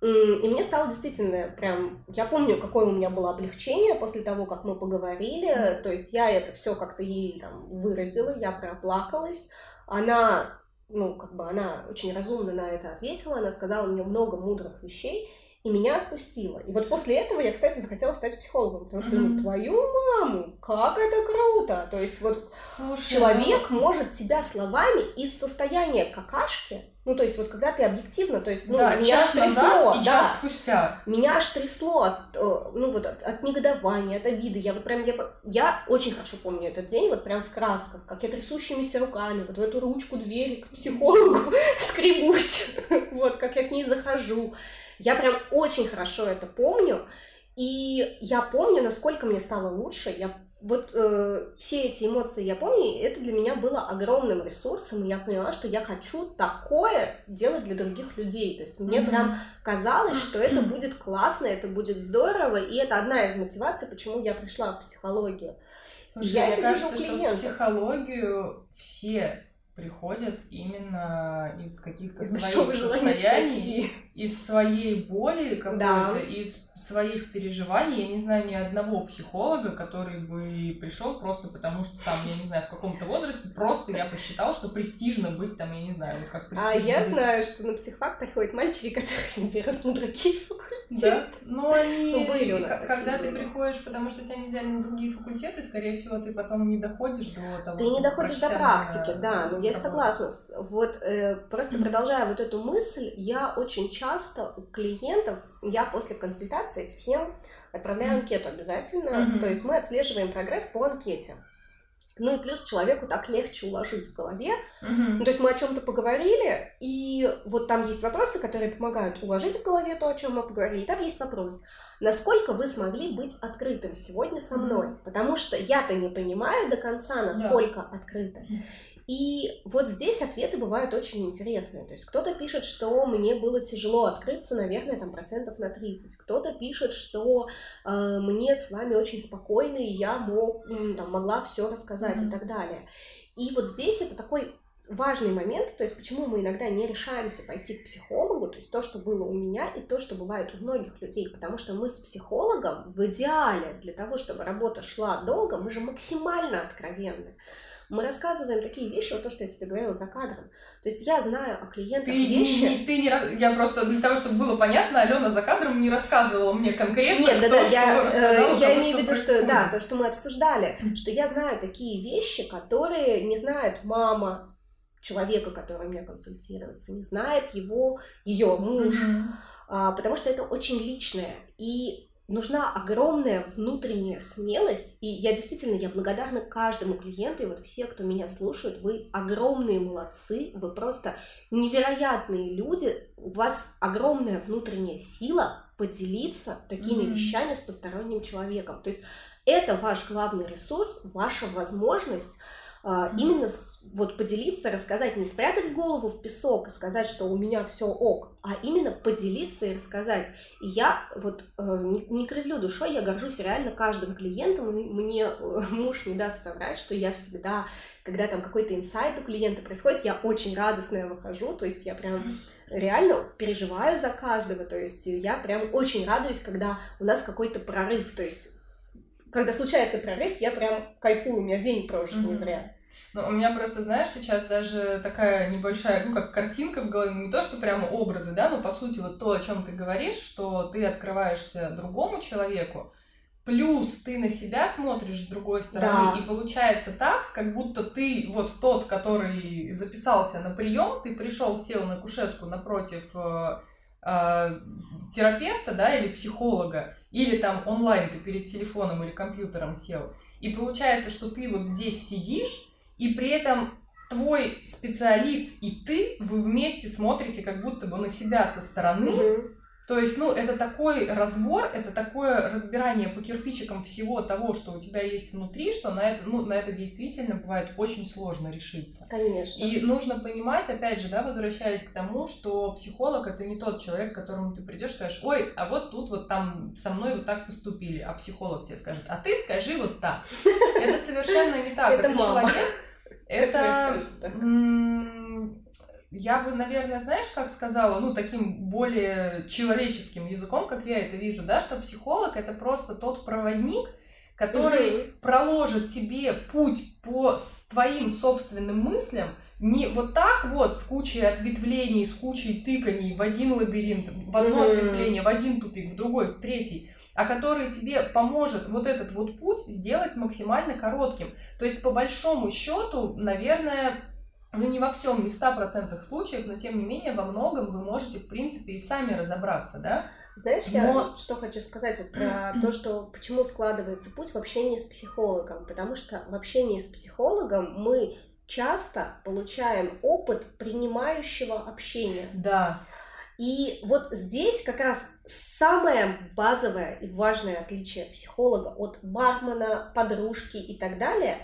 и мне стало действительно прям... Я помню, какое у меня было облегчение после того, как мы поговорили. То есть я это все как-то ей там выразила, я проплакалась. Она, ну, как бы она очень разумно на это ответила, она сказала мне много мудрых вещей, и меня отпустила. И вот после этого я, кстати, захотела стать психологом, потому что, ну, твою маму, как это круто! То есть вот Слушай, человек может тебя словами из состояния какашки, ну, то есть вот когда ты объективно, то есть, ну, да, меня час аж трясло, назад да, час спустя. меня аж трясло от, э, ну, вот от, от негодования, от обиды. Я вот прям, я, я очень хорошо помню этот день, вот прям в красках, как я трясущимися руками вот в эту ручку двери к психологу скребусь, вот, как я к ней захожу. Я прям очень хорошо это помню, И я помню, насколько мне стало лучше. Я вот э, все эти эмоции я помню, и это для меня было огромным ресурсом, и я поняла, что я хочу такое делать для других людей. То есть мне mm-hmm. прям казалось, что это будет классно, это будет здорово, и это одна из мотиваций, почему я пришла в психологию. Слушай, я мне это кажется, вижу что психологию все приходят именно из каких-то своих состояний, из своей боли какой-то, да. из своих переживаний. Я не знаю ни одного психолога, который бы пришел просто потому, что там, я не знаю, в каком-то возрасте просто я посчитал, что престижно быть там, я не знаю, вот как А я быть. знаю, что на психфак приходят мальчики, которые берут на другие факультеты. Да, но они, ну, были у нас когда ты приходишь, потому что тебя не взяли на другие факультеты, скорее всего, ты потом не доходишь до того, Ты не доходишь до практики, да, но я согласна. Вот э, просто продолжая вот эту мысль, я очень часто у клиентов, я после консультации всем отправляю анкету обязательно, mm-hmm. то есть мы отслеживаем прогресс по анкете. Ну и плюс человеку так легче уложить в голове. Mm-hmm. Ну, то есть мы о чем-то поговорили, и вот там есть вопросы, которые помогают уложить в голове то, о чем мы поговорили. И там есть вопрос, насколько вы смогли быть открытым сегодня со мной? Mm-hmm. Потому что я-то не понимаю до конца, насколько yeah. открыто. И вот здесь ответы бывают очень интересные. То есть кто-то пишет, что мне было тяжело открыться, наверное, там процентов на 30. Кто-то пишет, что э, мне с вами очень спокойно, и я мог, там, могла все рассказать mm-hmm. и так далее. И вот здесь это такой важный момент, то есть почему мы иногда не решаемся пойти к психологу, то есть то, что было у меня и то, что бывает у многих людей, потому что мы с психологом в идеале для того, чтобы работа шла долго, мы же максимально откровенны мы рассказываем такие вещи, вот то, что я тебе говорила за кадром. То есть я знаю о клиентах ты, вещи... Не, ты не, я просто для того, чтобы было понятно, Алена за кадром не рассказывала мне конкретно, Нет, да, да, я, э, я имею в виду, что да, то, что мы обсуждали, что я знаю такие вещи, которые не знает мама человека, который меня консультируется, не знает его, ее муж, mm-hmm. а, потому что это очень личное. И нужна огромная внутренняя смелость, и я действительно, я благодарна каждому клиенту, и вот все, кто меня слушает, вы огромные молодцы, вы просто невероятные люди, у вас огромная внутренняя сила поделиться такими mm-hmm. вещами с посторонним человеком. То есть это ваш главный ресурс, ваша возможность а, именно вот поделиться, рассказать, не спрятать голову в песок и сказать, что у меня все ок, а именно поделиться и рассказать. И я вот э, не, не кривлю душой, я горжусь реально каждым клиентом, и мне э, муж не даст соврать, что я всегда, когда там какой-то инсайт у клиента происходит, я очень радостная выхожу, то есть я прям реально переживаю за каждого, то есть я прям очень радуюсь, когда у нас какой-то прорыв, то есть когда случается прорыв, я прям кайфую, у меня день прожит mm-hmm. не зря. Ну, у меня просто, знаешь, сейчас даже такая небольшая, ну, как картинка в голове, не то, что прямо образы, да, но по сути вот то, о чем ты говоришь, что ты открываешься другому человеку, плюс ты на себя смотришь с другой стороны, да. и получается так, как будто ты вот тот, который записался на прием, ты пришел, сел на кушетку напротив э, э, терапевта, да, или психолога, или там онлайн ты перед телефоном или компьютером сел, и получается, что ты вот здесь сидишь, и при этом твой специалист и ты, вы вместе смотрите как будто бы на себя со стороны, mm-hmm. То есть, ну, это такой разбор, это такое разбирание по кирпичикам всего того, что у тебя есть внутри, что на это, ну, на это действительно бывает очень сложно решиться. Конечно. И нужно понимать, опять же, да, возвращаясь к тому, что психолог это не тот человек, к которому ты придешь и скажешь, ой, а вот тут вот там со мной вот так поступили, а психолог тебе скажет, а ты скажи вот так. Это совершенно не так. Это человек, это я бы, наверное, знаешь, как сказала, ну, таким более человеческим языком, как я это вижу, да, что психолог это просто тот проводник, который угу. проложит тебе путь по твоим собственным мыслям, не вот так вот с кучей ответвлений, с кучей тыканий в один лабиринт, в одно mm ответвление, в один тупик, в другой, в третий, а который тебе поможет вот этот вот путь сделать максимально коротким. То есть, по большому счету, наверное, ну, не во всем, не в ста процентах случаев, но тем не менее во многом вы можете, в принципе, и сами разобраться, да? Знаешь, но... я что хочу сказать вот про то, что почему складывается путь в общении с психологом. Потому что в общении с психологом мы часто получаем опыт принимающего общения. Да. И вот здесь как раз самое базовое и важное отличие психолога от бармена, подружки и так далее,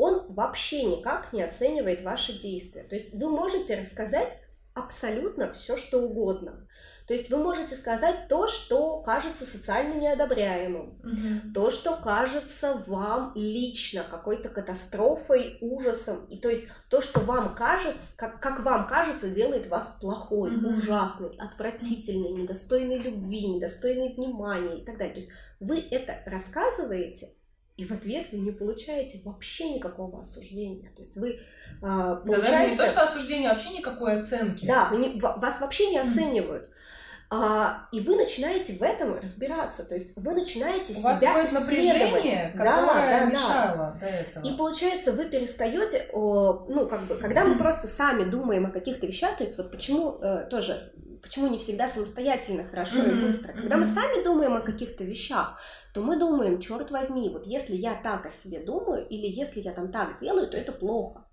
он вообще никак не оценивает ваши действия. То есть вы можете рассказать абсолютно все, что угодно. То есть вы можете сказать то, что кажется социально неодобряемым, угу. то, что кажется вам лично какой-то катастрофой, ужасом, и то есть то, что вам кажется, как, как вам кажется, делает вас плохой, угу. ужасный, отвратительный, недостойный любви, недостойный внимания и так далее. То есть вы это рассказываете, и в ответ вы не получаете вообще никакого осуждения. То есть вы а, получаете... Да даже не то, что осуждение, а вообще никакой оценки. Да, вы не, вас вообще не оценивают. А, и вы начинаете в этом разбираться, то есть вы начинаете У себя вас напряжение, которое да, мешало да. до этого. И получается, вы перестаете, ну как бы, когда мы просто сами думаем о каких-то вещах, то есть вот почему э, тоже почему не всегда самостоятельно хорошо mm-hmm. и быстро. Когда mm-hmm. мы сами думаем о каких-то вещах, то мы думаем, черт возьми, вот если я так о себе думаю, или если я там так делаю, то это плохо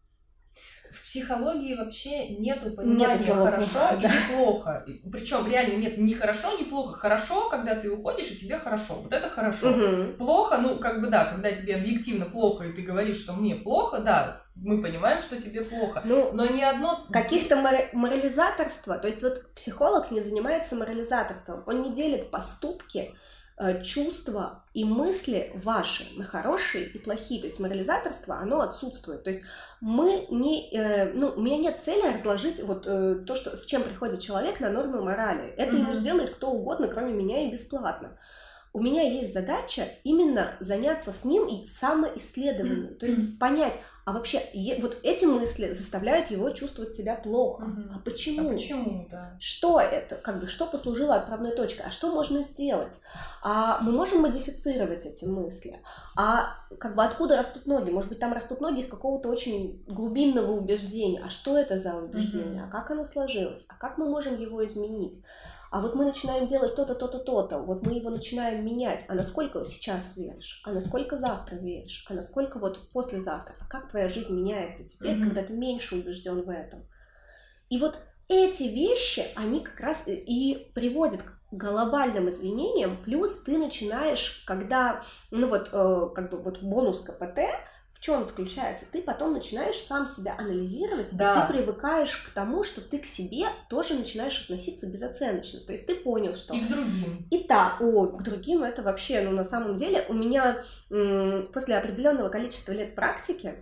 в психологии вообще нету понимания нет хорошо плохо, или да. плохо. Причем реально нет ни хорошо, ни плохо. Хорошо, когда ты уходишь, и тебе хорошо. Вот это хорошо. Угу. Плохо, ну, как бы да, когда тебе объективно плохо, и ты говоришь, что мне плохо, да, мы понимаем, что тебе плохо. Ну, но ни одно... Каких-то мор- морализаторства. То есть вот психолог не занимается морализаторством. Он не делит поступки Э, чувства и мысли ваши на хорошие и плохие. То есть морализаторство, оно отсутствует. То есть мы не... Э, ну, у меня нет цели разложить вот э, то, что, с чем приходит человек на нормы морали. Это mm-hmm. ему сделает кто угодно, кроме меня, и бесплатно. У меня есть задача именно заняться с ним и самоисследованием. То есть понять, а вообще, вот эти мысли заставляют его чувствовать себя плохо. Угу. А почему? А почему, да. Что это? Как бы, что послужило отправной точкой? А что можно сделать? А мы можем модифицировать эти мысли? А как бы откуда растут ноги? Может быть, там растут ноги из какого-то очень глубинного убеждения. А что это за убеждение? Угу. А как оно сложилось? А как мы можем его изменить? А вот мы начинаем делать то-то, то-то, то-то, вот мы его начинаем менять, а насколько сейчас веришь, а насколько завтра веришь, а насколько вот послезавтра, а как твоя жизнь меняется теперь, mm-hmm. когда ты меньше убежден в этом. И вот эти вещи, они как раз и приводят к глобальным извинениям, плюс ты начинаешь, когда, ну вот, э, как бы вот бонус КПТ, в чем заключается? Ты потом начинаешь сам себя анализировать, да. и ты привыкаешь к тому, что ты к себе тоже начинаешь относиться безоценочно. То есть ты понял, что... И к другим. И так, о, к другим это вообще, ну, на самом деле, у меня м- после определенного количества лет практики,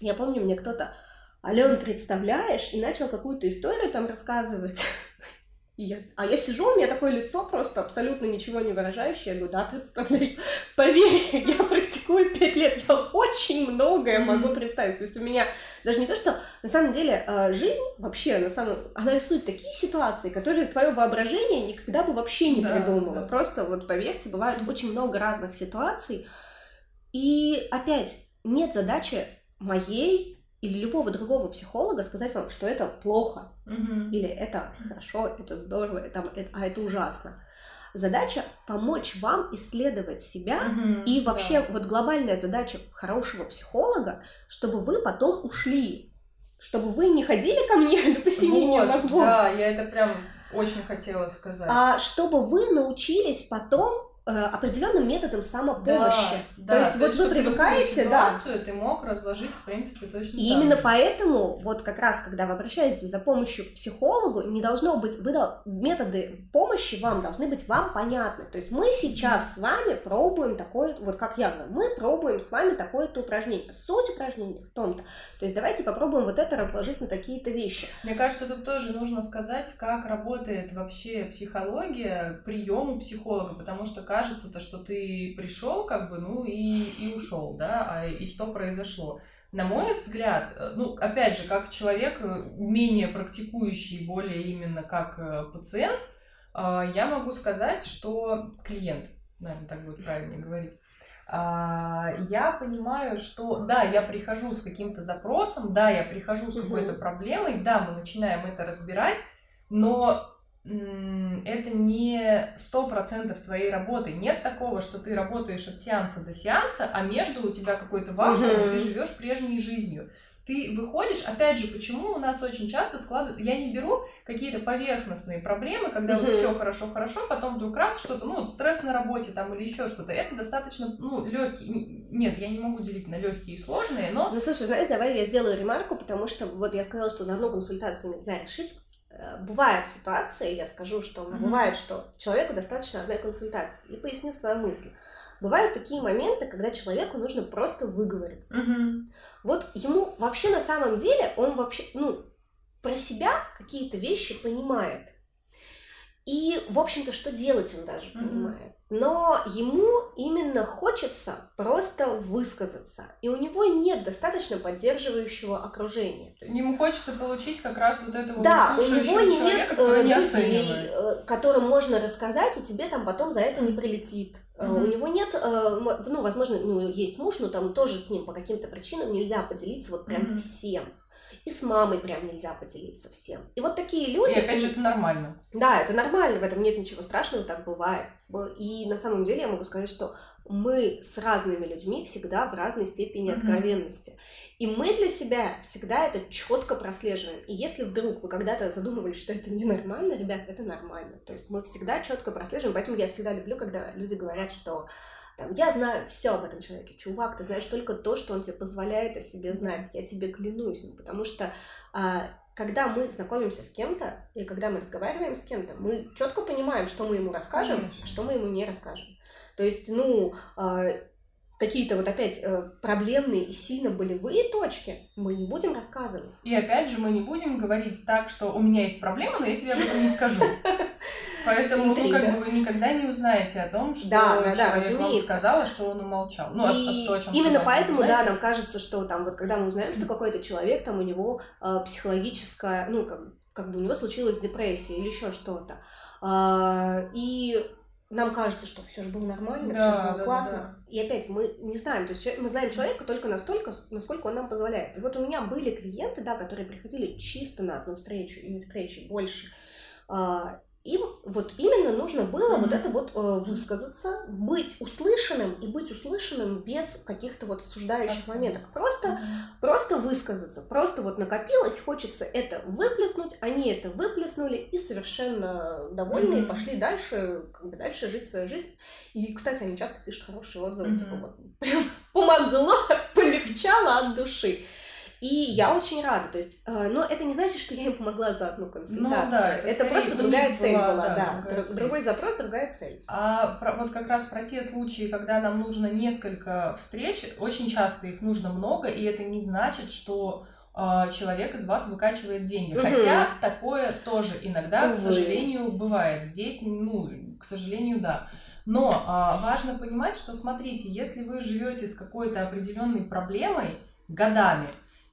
я помню, мне кто-то, Ален, представляешь, и начал какую-то историю там рассказывать. я, а я сижу, у меня такое лицо просто абсолютно ничего не выражающее. Я говорю, да, представляй. Поверь, я практикую пять лет, я очень многое могу представить. То есть у меня даже не то, что на самом деле э, жизнь вообще, на самом она рисует такие ситуации, которые твое воображение никогда бы вообще не да, придумало. Да. Просто вот поверьте, бывает очень много разных ситуаций. И опять, нет задачи моей или любого другого психолога сказать вам, что это плохо, угу. или это хорошо, это здорово, это, это, а это ужасно. Задача помочь вам исследовать себя, угу, и вообще да. вот глобальная задача хорошего психолога, чтобы вы потом ушли, чтобы вы не ходили ко мне до посинения вот, мозгов. Да, я это прям очень хотела сказать. А чтобы вы научились потом определенным методом самопомощи. Да, то да, есть то вот есть, вы привыкаете, да. ты мог разложить в принципе точно. И именно же. поэтому вот как раз когда вы обращаетесь за помощью к психологу, не должно быть вы методы помощи вам должны быть вам понятны. То есть мы сейчас mm. с вами пробуем такое, вот как я говорю, мы пробуем с вами такое-то упражнение. Суть упражнения в том-то. То есть давайте попробуем вот это разложить на такие-то вещи. Мне кажется, тут тоже нужно сказать, как работает вообще психология, приему психолога, потому что кажется-то, что ты пришел, как бы, ну и, и ушел, да, а и что произошло? На мой взгляд, э, ну, опять же, как человек, э, менее практикующий, более именно как э, пациент, я могу сказать, что клиент, наверное, так будет правильнее говорить, а, я понимаю, что да, я прихожу с каким-то запросом, да, я прихожу с какой-то проблемой, да, мы начинаем это разбирать, но это не сто процентов твоей работы. Нет такого, что ты работаешь от сеанса до сеанса, а между у тебя какой-то вакуум, mm-hmm. ты живешь прежней жизнью. ты выходишь, опять же, почему у нас очень часто складывают, я не беру какие-то поверхностные проблемы, когда вот все хорошо, хорошо, потом вдруг раз что-то, ну, вот стресс на работе там или еще что-то, это достаточно, ну, легкий, нет, я не могу делить на легкие и сложные, но... Ну, слушай, знаешь, давай я сделаю ремарку, потому что вот я сказала, что за одну консультацию нельзя решить, бывают ситуации, я скажу, что mm-hmm. бывает, что человеку достаточно одной консультации. И поясню свою мысль. Бывают такие моменты, когда человеку нужно просто выговориться. Mm-hmm. Вот ему вообще на самом деле, он вообще, ну, про себя какие-то вещи понимает. И, в общем-то, что делать он даже mm-hmm. понимает. Но ему именно хочется просто высказаться. И у него нет достаточно поддерживающего окружения. Есть... Ему хочется получить как раз вот этого да, вот у него нет человека, не людей, э, которым можно рассказать, и тебе там потом за это не прилетит. Mm-hmm. У него нет, э, ну, возможно, у него есть муж, но там тоже с ним по каким-то причинам нельзя поделиться вот прям mm-hmm. всем. И с мамой прям нельзя поделиться всем. И вот такие люди... И опять же, это нормально. Да, это нормально, в этом нет ничего страшного, так бывает. И на самом деле я могу сказать, что мы с разными людьми всегда в разной степени mm-hmm. откровенности. И мы для себя всегда это четко прослеживаем. И если вдруг вы когда-то задумывались, что это ненормально, ребят, это нормально. То есть мы всегда четко прослеживаем. Поэтому я всегда люблю, когда люди говорят, что там, я знаю все об этом человеке. Чувак, ты знаешь только то, что он тебе позволяет о себе знать. Я тебе клянусь. Ну, потому что а, когда мы знакомимся с кем-то, и когда мы разговариваем с кем-то, мы четко понимаем, что мы ему расскажем, Конечно. а что мы ему не расскажем. То есть, ну, а, какие-то вот опять э, проблемные и сильно болевые точки, мы не будем рассказывать. И опять же, мы не будем говорить так, что у меня есть проблема, но я тебе об этом не скажу. Поэтому, ну, как бы вы никогда не узнаете о том, что да, да, человек вам сказал, что он умолчал. Ну, и от, от то, именно поэтому, да, нам кажется, что там вот когда мы узнаем, что какой-то человек, там у него э, психологическая, ну, как, как бы у него случилась депрессия или еще что-то. Э, и нам кажется, что все же было нормально, да, все же было да, классно. Да. И опять мы не знаем, то есть мы знаем человека только настолько, насколько он нам позволяет. И вот у меня были клиенты, да, которые приходили чисто на одну встречу и не встречи больше. А, им вот именно нужно было mm-hmm. вот это вот э, высказаться, быть услышанным и быть услышанным без каких-то вот осуждающих Абсолютно. моментов. Просто, mm-hmm. просто высказаться. Просто вот накопилось, хочется это выплеснуть, они это выплеснули и совершенно довольны, mm-hmm. пошли дальше, как бы дальше жить свою жизнь. И, кстати, они часто пишут хорошие отзывы, mm-hmm. типа вот прям помогло, полегчало от души. И я очень рада, то есть, э, но это не значит, что я им помогла за одну консультацию. Ну, да, это, это просто другая цель была, была да, да. Цель. другой запрос, другая цель. А про, вот как раз про те случаи, когда нам нужно несколько встреч, очень часто их нужно много, и это не значит, что э, человек из вас выкачивает деньги. Угу. Хотя такое тоже иногда, Увы. к сожалению, бывает. Здесь, ну, к сожалению, да. Но э, важно понимать, что смотрите, если вы живете с какой-то определенной проблемой годами,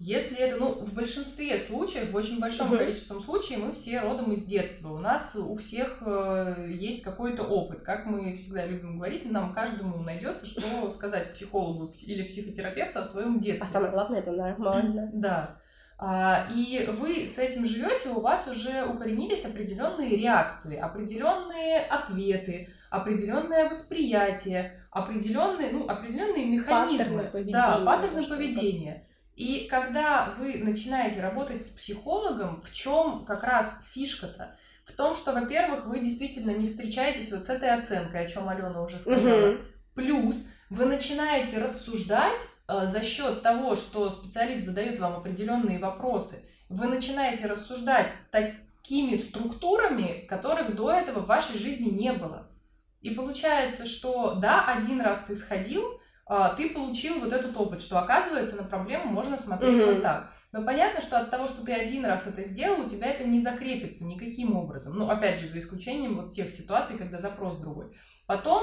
если это, ну, в большинстве случаев, в очень большом uh-huh. количестве случаев, мы все родом из детства. У нас у всех э, есть какой-то опыт. Как мы всегда любим говорить, нам каждому найдет, что сказать психологу или психотерапевту о своем детстве. А самое главное, это нормально. Да. А, и вы с этим живете, у вас уже укоренились определенные реакции, определенные ответы, определенное восприятие, определенные, ну, определенные механизмы. Паттерны поведения. Да, паттерны поведения. И когда вы начинаете работать с психологом, в чем как раз фишка-то? В том, что, во-первых, вы действительно не встречаетесь вот с этой оценкой, о чем Алена уже сказала. Угу. Плюс вы начинаете рассуждать э, за счет того, что специалист задает вам определенные вопросы. Вы начинаете рассуждать такими структурами, которых до этого в вашей жизни не было. И получается, что да, один раз ты сходил, ты получил вот этот опыт, что оказывается на проблему можно смотреть mm-hmm. вот так. Но понятно, что от того, что ты один раз это сделал, у тебя это не закрепится никаким образом. Ну, опять же, за исключением вот тех ситуаций, когда запрос другой. Потом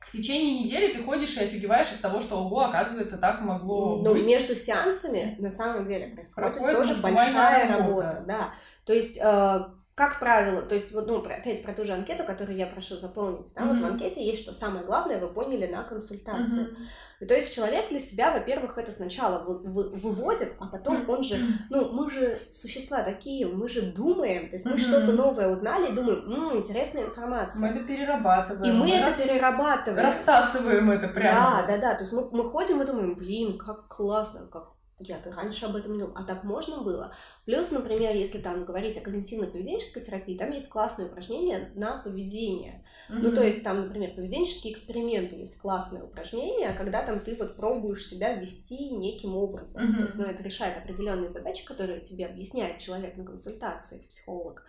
в течение недели ты ходишь и офигеваешь от того, что, ого, оказывается, так могло ну, быть. между сеансами на самом деле происходит тоже большая работа. работа. Да. То есть э, как правило, то есть, вот, ну, опять про ту же анкету, которую я прошу заполнить, да, mm-hmm. вот в анкете есть, что самое главное, вы поняли на консультации. Mm-hmm. И, то есть человек для себя, во-первых, это сначала вы, вы, выводит, а потом он же, ну, мы же существа такие, мы же думаем, то есть мы mm-hmm. что-то новое узнали и думаем, м-м, интересная информация. Мы это перерабатываем. И мы, мы это рас... перерабатываем. Рассасываем это прямо. Да, да, да, то есть мы, мы ходим и думаем, блин, как классно, как я-то раньше об этом не думала, а так можно было. Плюс, например, если там говорить о когнитивно-поведенческой терапии, там есть классные упражнения на поведение. Mm-hmm. Ну, то есть там, например, поведенческие эксперименты есть классные упражнения, когда там ты вот пробуешь себя вести неким образом. Mm-hmm. То есть, ну, это решает определенные задачи, которые тебе объясняет человек на консультации, психолог.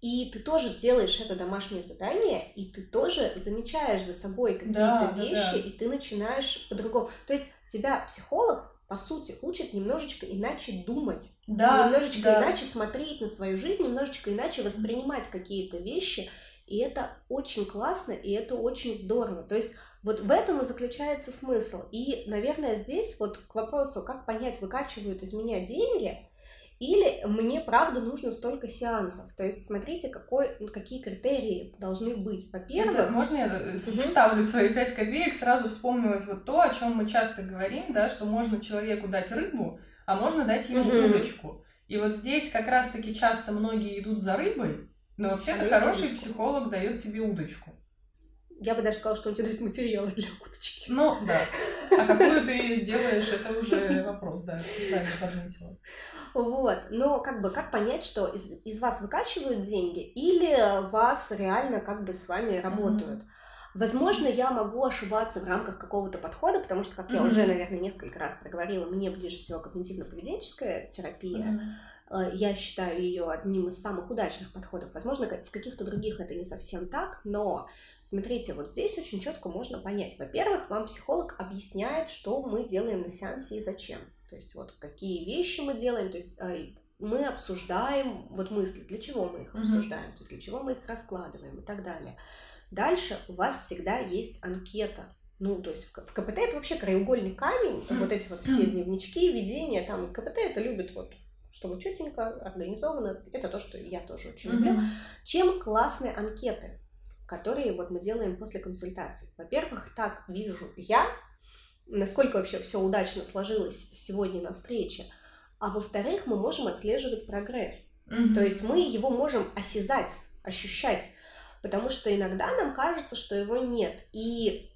И ты тоже делаешь это домашнее задание, и ты тоже замечаешь за собой какие-то да, вещи, да, да. и ты начинаешь по-другому. То есть тебя психолог по сути, учит немножечко иначе думать, да, немножечко да. иначе смотреть на свою жизнь, немножечко иначе воспринимать какие-то вещи. И это очень классно, и это очень здорово. То есть вот в этом и заключается смысл. И, наверное, здесь вот к вопросу, как понять, выкачивают из меня деньги, или мне, правда, нужно столько сеансов. То есть смотрите, какой, какие критерии должны быть. Во-первых... Это, можно я угу. вставлю свои пять копеек? Сразу вспомнилось вот то, о чем мы часто говорим, да, что можно человеку дать рыбу, а можно дать ему угу. удочку. И вот здесь как раз-таки часто многие идут за рыбой, но вообще-то а хороший психолог дает тебе удочку. Я бы даже сказала, что он тебе дает материалы для удочки. Ну, да. А какую ты ее сделаешь, это уже вопрос, да, правильно подметила. Вот, но как бы как понять, что из, из вас выкачивают деньги или вас реально как бы с вами работают? Mm-hmm. Возможно, я могу ошибаться в рамках какого-то подхода, потому что, как mm-hmm. я уже, наверное, несколько раз проговорила, мне ближе всего когнитивно-поведенческая терапия. Mm-hmm. Я считаю ее одним из самых удачных подходов. Возможно, в каких-то других это не совсем так, но Смотрите, вот здесь очень четко можно понять. Во-первых, вам психолог объясняет, что мы делаем на сеансе и зачем. То есть вот какие вещи мы делаем, то есть э, мы обсуждаем вот мысли, для чего мы их обсуждаем, то есть для чего мы их раскладываем и так далее. Дальше у вас всегда есть анкета. Ну, то есть в КПТ это вообще краеугольный камень, вот эти вот все дневнички, видения, там КПТ это любит вот чтобы четенько, организованно. Это то, что я тоже очень люблю. Чем классные анкеты? которые вот мы делаем после консультации. Во-первых, так вижу я, насколько вообще все удачно сложилось сегодня на встрече, а во-вторых, мы можем отслеживать прогресс. Mm-hmm. То есть мы его можем осязать, ощущать, потому что иногда нам кажется, что его нет. И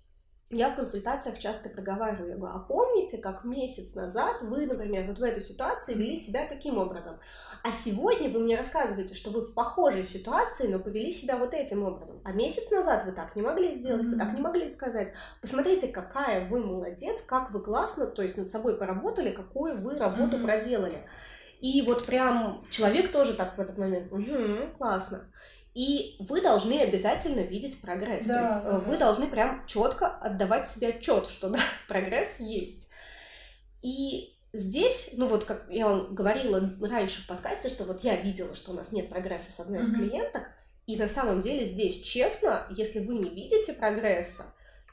я в консультациях часто проговариваю, я говорю, а помните, как месяц назад вы, например, вот в этой ситуации вели себя таким образом, а сегодня вы мне рассказываете, что вы в похожей ситуации, но повели себя вот этим образом, а месяц назад вы так не могли сделать, mm-hmm. вы так не могли сказать, посмотрите, какая вы молодец, как вы классно, то есть над собой поработали, какую вы работу mm-hmm. проделали. И вот прям человек тоже так в этот момент, угу, классно. И вы должны обязательно видеть прогресс. Да, То есть да. вы должны прям четко отдавать себе отчет, что да, прогресс есть. И здесь, ну вот как я вам говорила раньше в подкасте, что вот я видела, что у нас нет прогресса с одной из mm-hmm. клиенток, и на самом деле здесь честно, если вы не видите прогресса,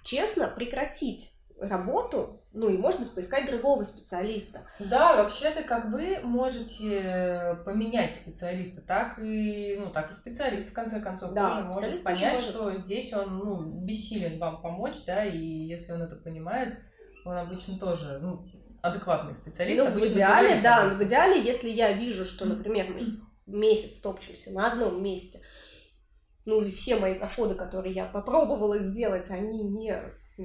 честно прекратить работу, ну и, может быть, поискать другого специалиста. Да, вообще-то, как вы можете поменять специалиста, так и, ну, так и специалист, в конце концов, да, тоже может понять, может... что здесь он, ну, бессилен вам помочь, да, и если он это понимает, он обычно тоже, ну, адекватный специалист. Ну, в идеале, да, в идеале, если я вижу, что, например, мы месяц топчемся на одном месте, ну и все мои заходы, которые я попробовала сделать, они не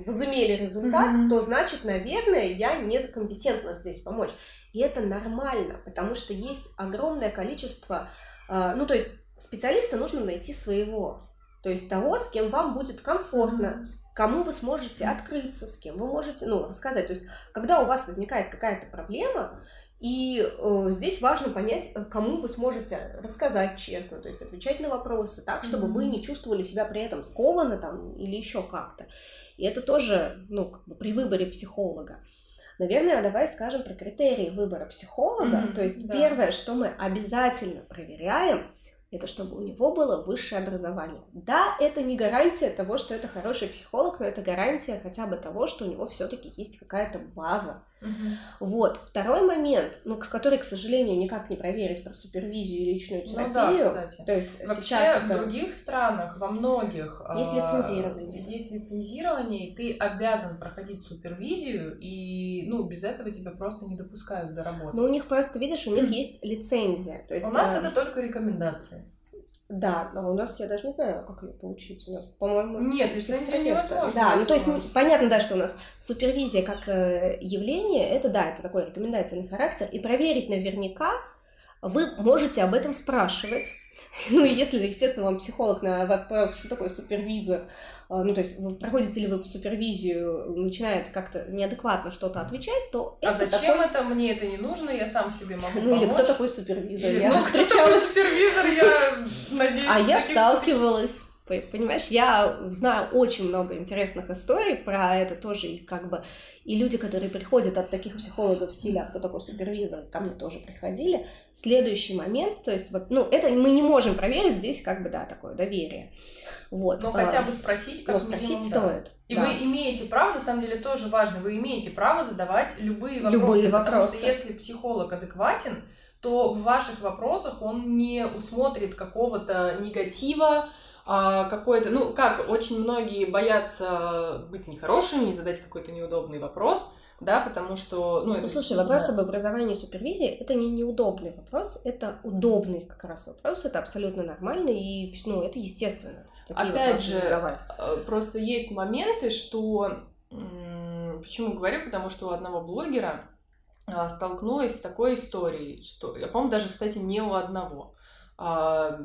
возымели результат, mm-hmm. то значит, наверное, я не компетентна здесь помочь. И это нормально, потому что есть огромное количество, э, ну то есть специалиста нужно найти своего, то есть того, с кем вам будет комфортно, mm-hmm. кому вы сможете открыться, с кем вы можете, ну, рассказать. То есть, когда у вас возникает какая-то проблема, и э, здесь важно понять, э, кому вы сможете рассказать честно, то есть отвечать на вопросы так, чтобы mm-hmm. вы не чувствовали себя при этом скованно там или еще как-то. И это тоже, ну, как бы при выборе психолога. Наверное, давай скажем про критерии выбора психолога. Mm-hmm, То есть да. первое, что мы обязательно проверяем, это чтобы у него было высшее образование. Да, это не гарантия того, что это хороший психолог, но это гарантия хотя бы того, что у него все-таки есть какая-то база. Угу. Вот. Второй момент, ну, который, к сожалению, никак не проверить про супервизию и личную терапию. Ну да, кстати. То есть Вообще сейчас в это... других странах, во многих есть а, лицензирование. Есть лицензирование, и ты обязан проходить супервизию, и ну без этого тебя просто не допускают до работы. Ну у них просто, видишь, у них есть лицензия. То есть, у нас а... это только рекомендации. Да, а у нас, я даже не знаю, как ее получить. У нас, по-моему... Нет, лицензия невозможно. Да, ну то есть, понятно, да, что у нас супервизия как э, явление, это да, это такой рекомендательный характер, и проверить наверняка вы можете об этом спрашивать. Ну и если, естественно, вам психолог на вопрос, что такое супервизор, а, ну, то есть проходите ли вы супервизию, начинает как-то неадекватно что-то отвечать, то а это зачем такой... это? Мне это не нужно, я сам себе могу Ну, помочь. или кто такой супервизор? Или, я ну, встречалась... кто такой супервизор, я надеюсь... А я сталкивалась Понимаешь, я знаю очень много интересных историй про это тоже, и как бы, и люди, которые приходят от таких психологов в стиле, а кто такой супервизор, ко мне тоже приходили. Следующий момент, то есть, вот, ну, это мы не можем проверить здесь, как бы, да, такое доверие. Вот. Но хотя бы спросить, как Но спросить минимум, стоит. Да. И да. вы имеете право, на самом деле тоже важно, вы имеете право задавать любые вопросы. Любые потому вопросы. что если психолог адекватен, то в ваших вопросах он не усмотрит какого-то негатива, а, какой-то, ну, как очень многие боятся быть нехорошими, задать какой-то неудобный вопрос, да, потому что, ну, это... Ну, слушай, вопрос об образовании и супервизии — это не неудобный вопрос, это удобный как раз вопрос, это абсолютно нормально, и, ну, это естественно. Опять же, задавать. Э, просто есть моменты, что... Почему говорю? Потому что у одного блогера а, столкнулась с такой историей, что, я помню, даже, кстати, не у одного. А,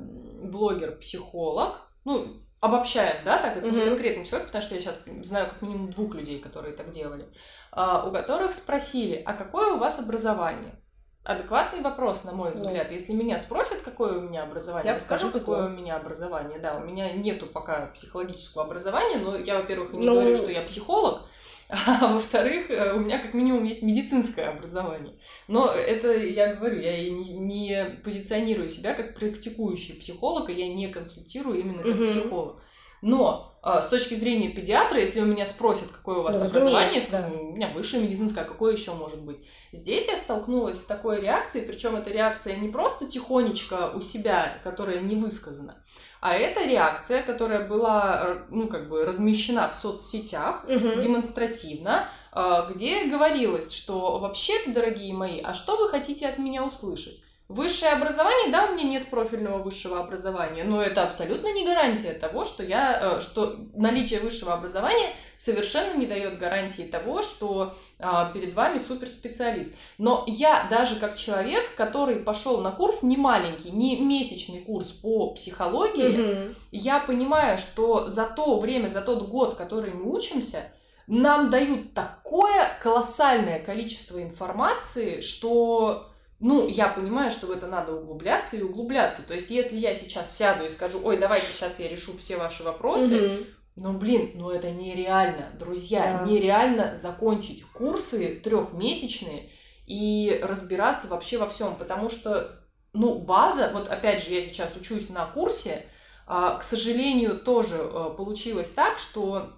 блогер-психолог, ну, обобщаем, да, так, это mm-hmm. конкретный человек, потому что я сейчас знаю как минимум двух людей, которые так делали, а, у которых спросили, а какое у вас образование? Адекватный вопрос, на мой взгляд. Yeah. Если меня спросят, какое у меня образование, я скажу, какое у меня образование. Да, у меня нету пока психологического образования, но я, во-первых, не ну... говорю, что я психолог, а во-вторых, э, у меня как минимум есть медицинское образование. Но это, я говорю, я не позиционирую себя как практикующий психолог, и я не консультирую именно как психолог. Но э, с точки зрения педиатра, если у меня спросят, какое у вас ну, образование, да. у меня высшее медицинское, а какое еще может быть? Здесь я столкнулась с такой реакцией, причем эта реакция не просто тихонечко у себя, которая не высказана, а это реакция, которая была, э, ну, как бы размещена в соцсетях угу. демонстративно, э, где говорилось, что вообще-то, дорогие мои, а что вы хотите от меня услышать? Высшее образование, да, у меня нет профильного высшего образования, но это абсолютно не гарантия того, что я, э, что наличие высшего образования совершенно не дает гарантии того, что а, перед вами суперспециалист. Но я даже как человек, который пошел на курс не маленький, не месячный курс по психологии, mm я понимаю, что за то время, за тот год, который мы учимся, нам дают такое колоссальное количество информации, что ну, я понимаю, что в это надо углубляться и углубляться. То есть, если я сейчас сяду и скажу, ой, давайте сейчас я решу все ваши вопросы, mm ну, блин, ну это нереально, друзья, да. нереально закончить курсы трехмесячные и разбираться вообще во всем, потому что, ну, база, вот опять же, я сейчас учусь на курсе, а, к сожалению, тоже а, получилось так, что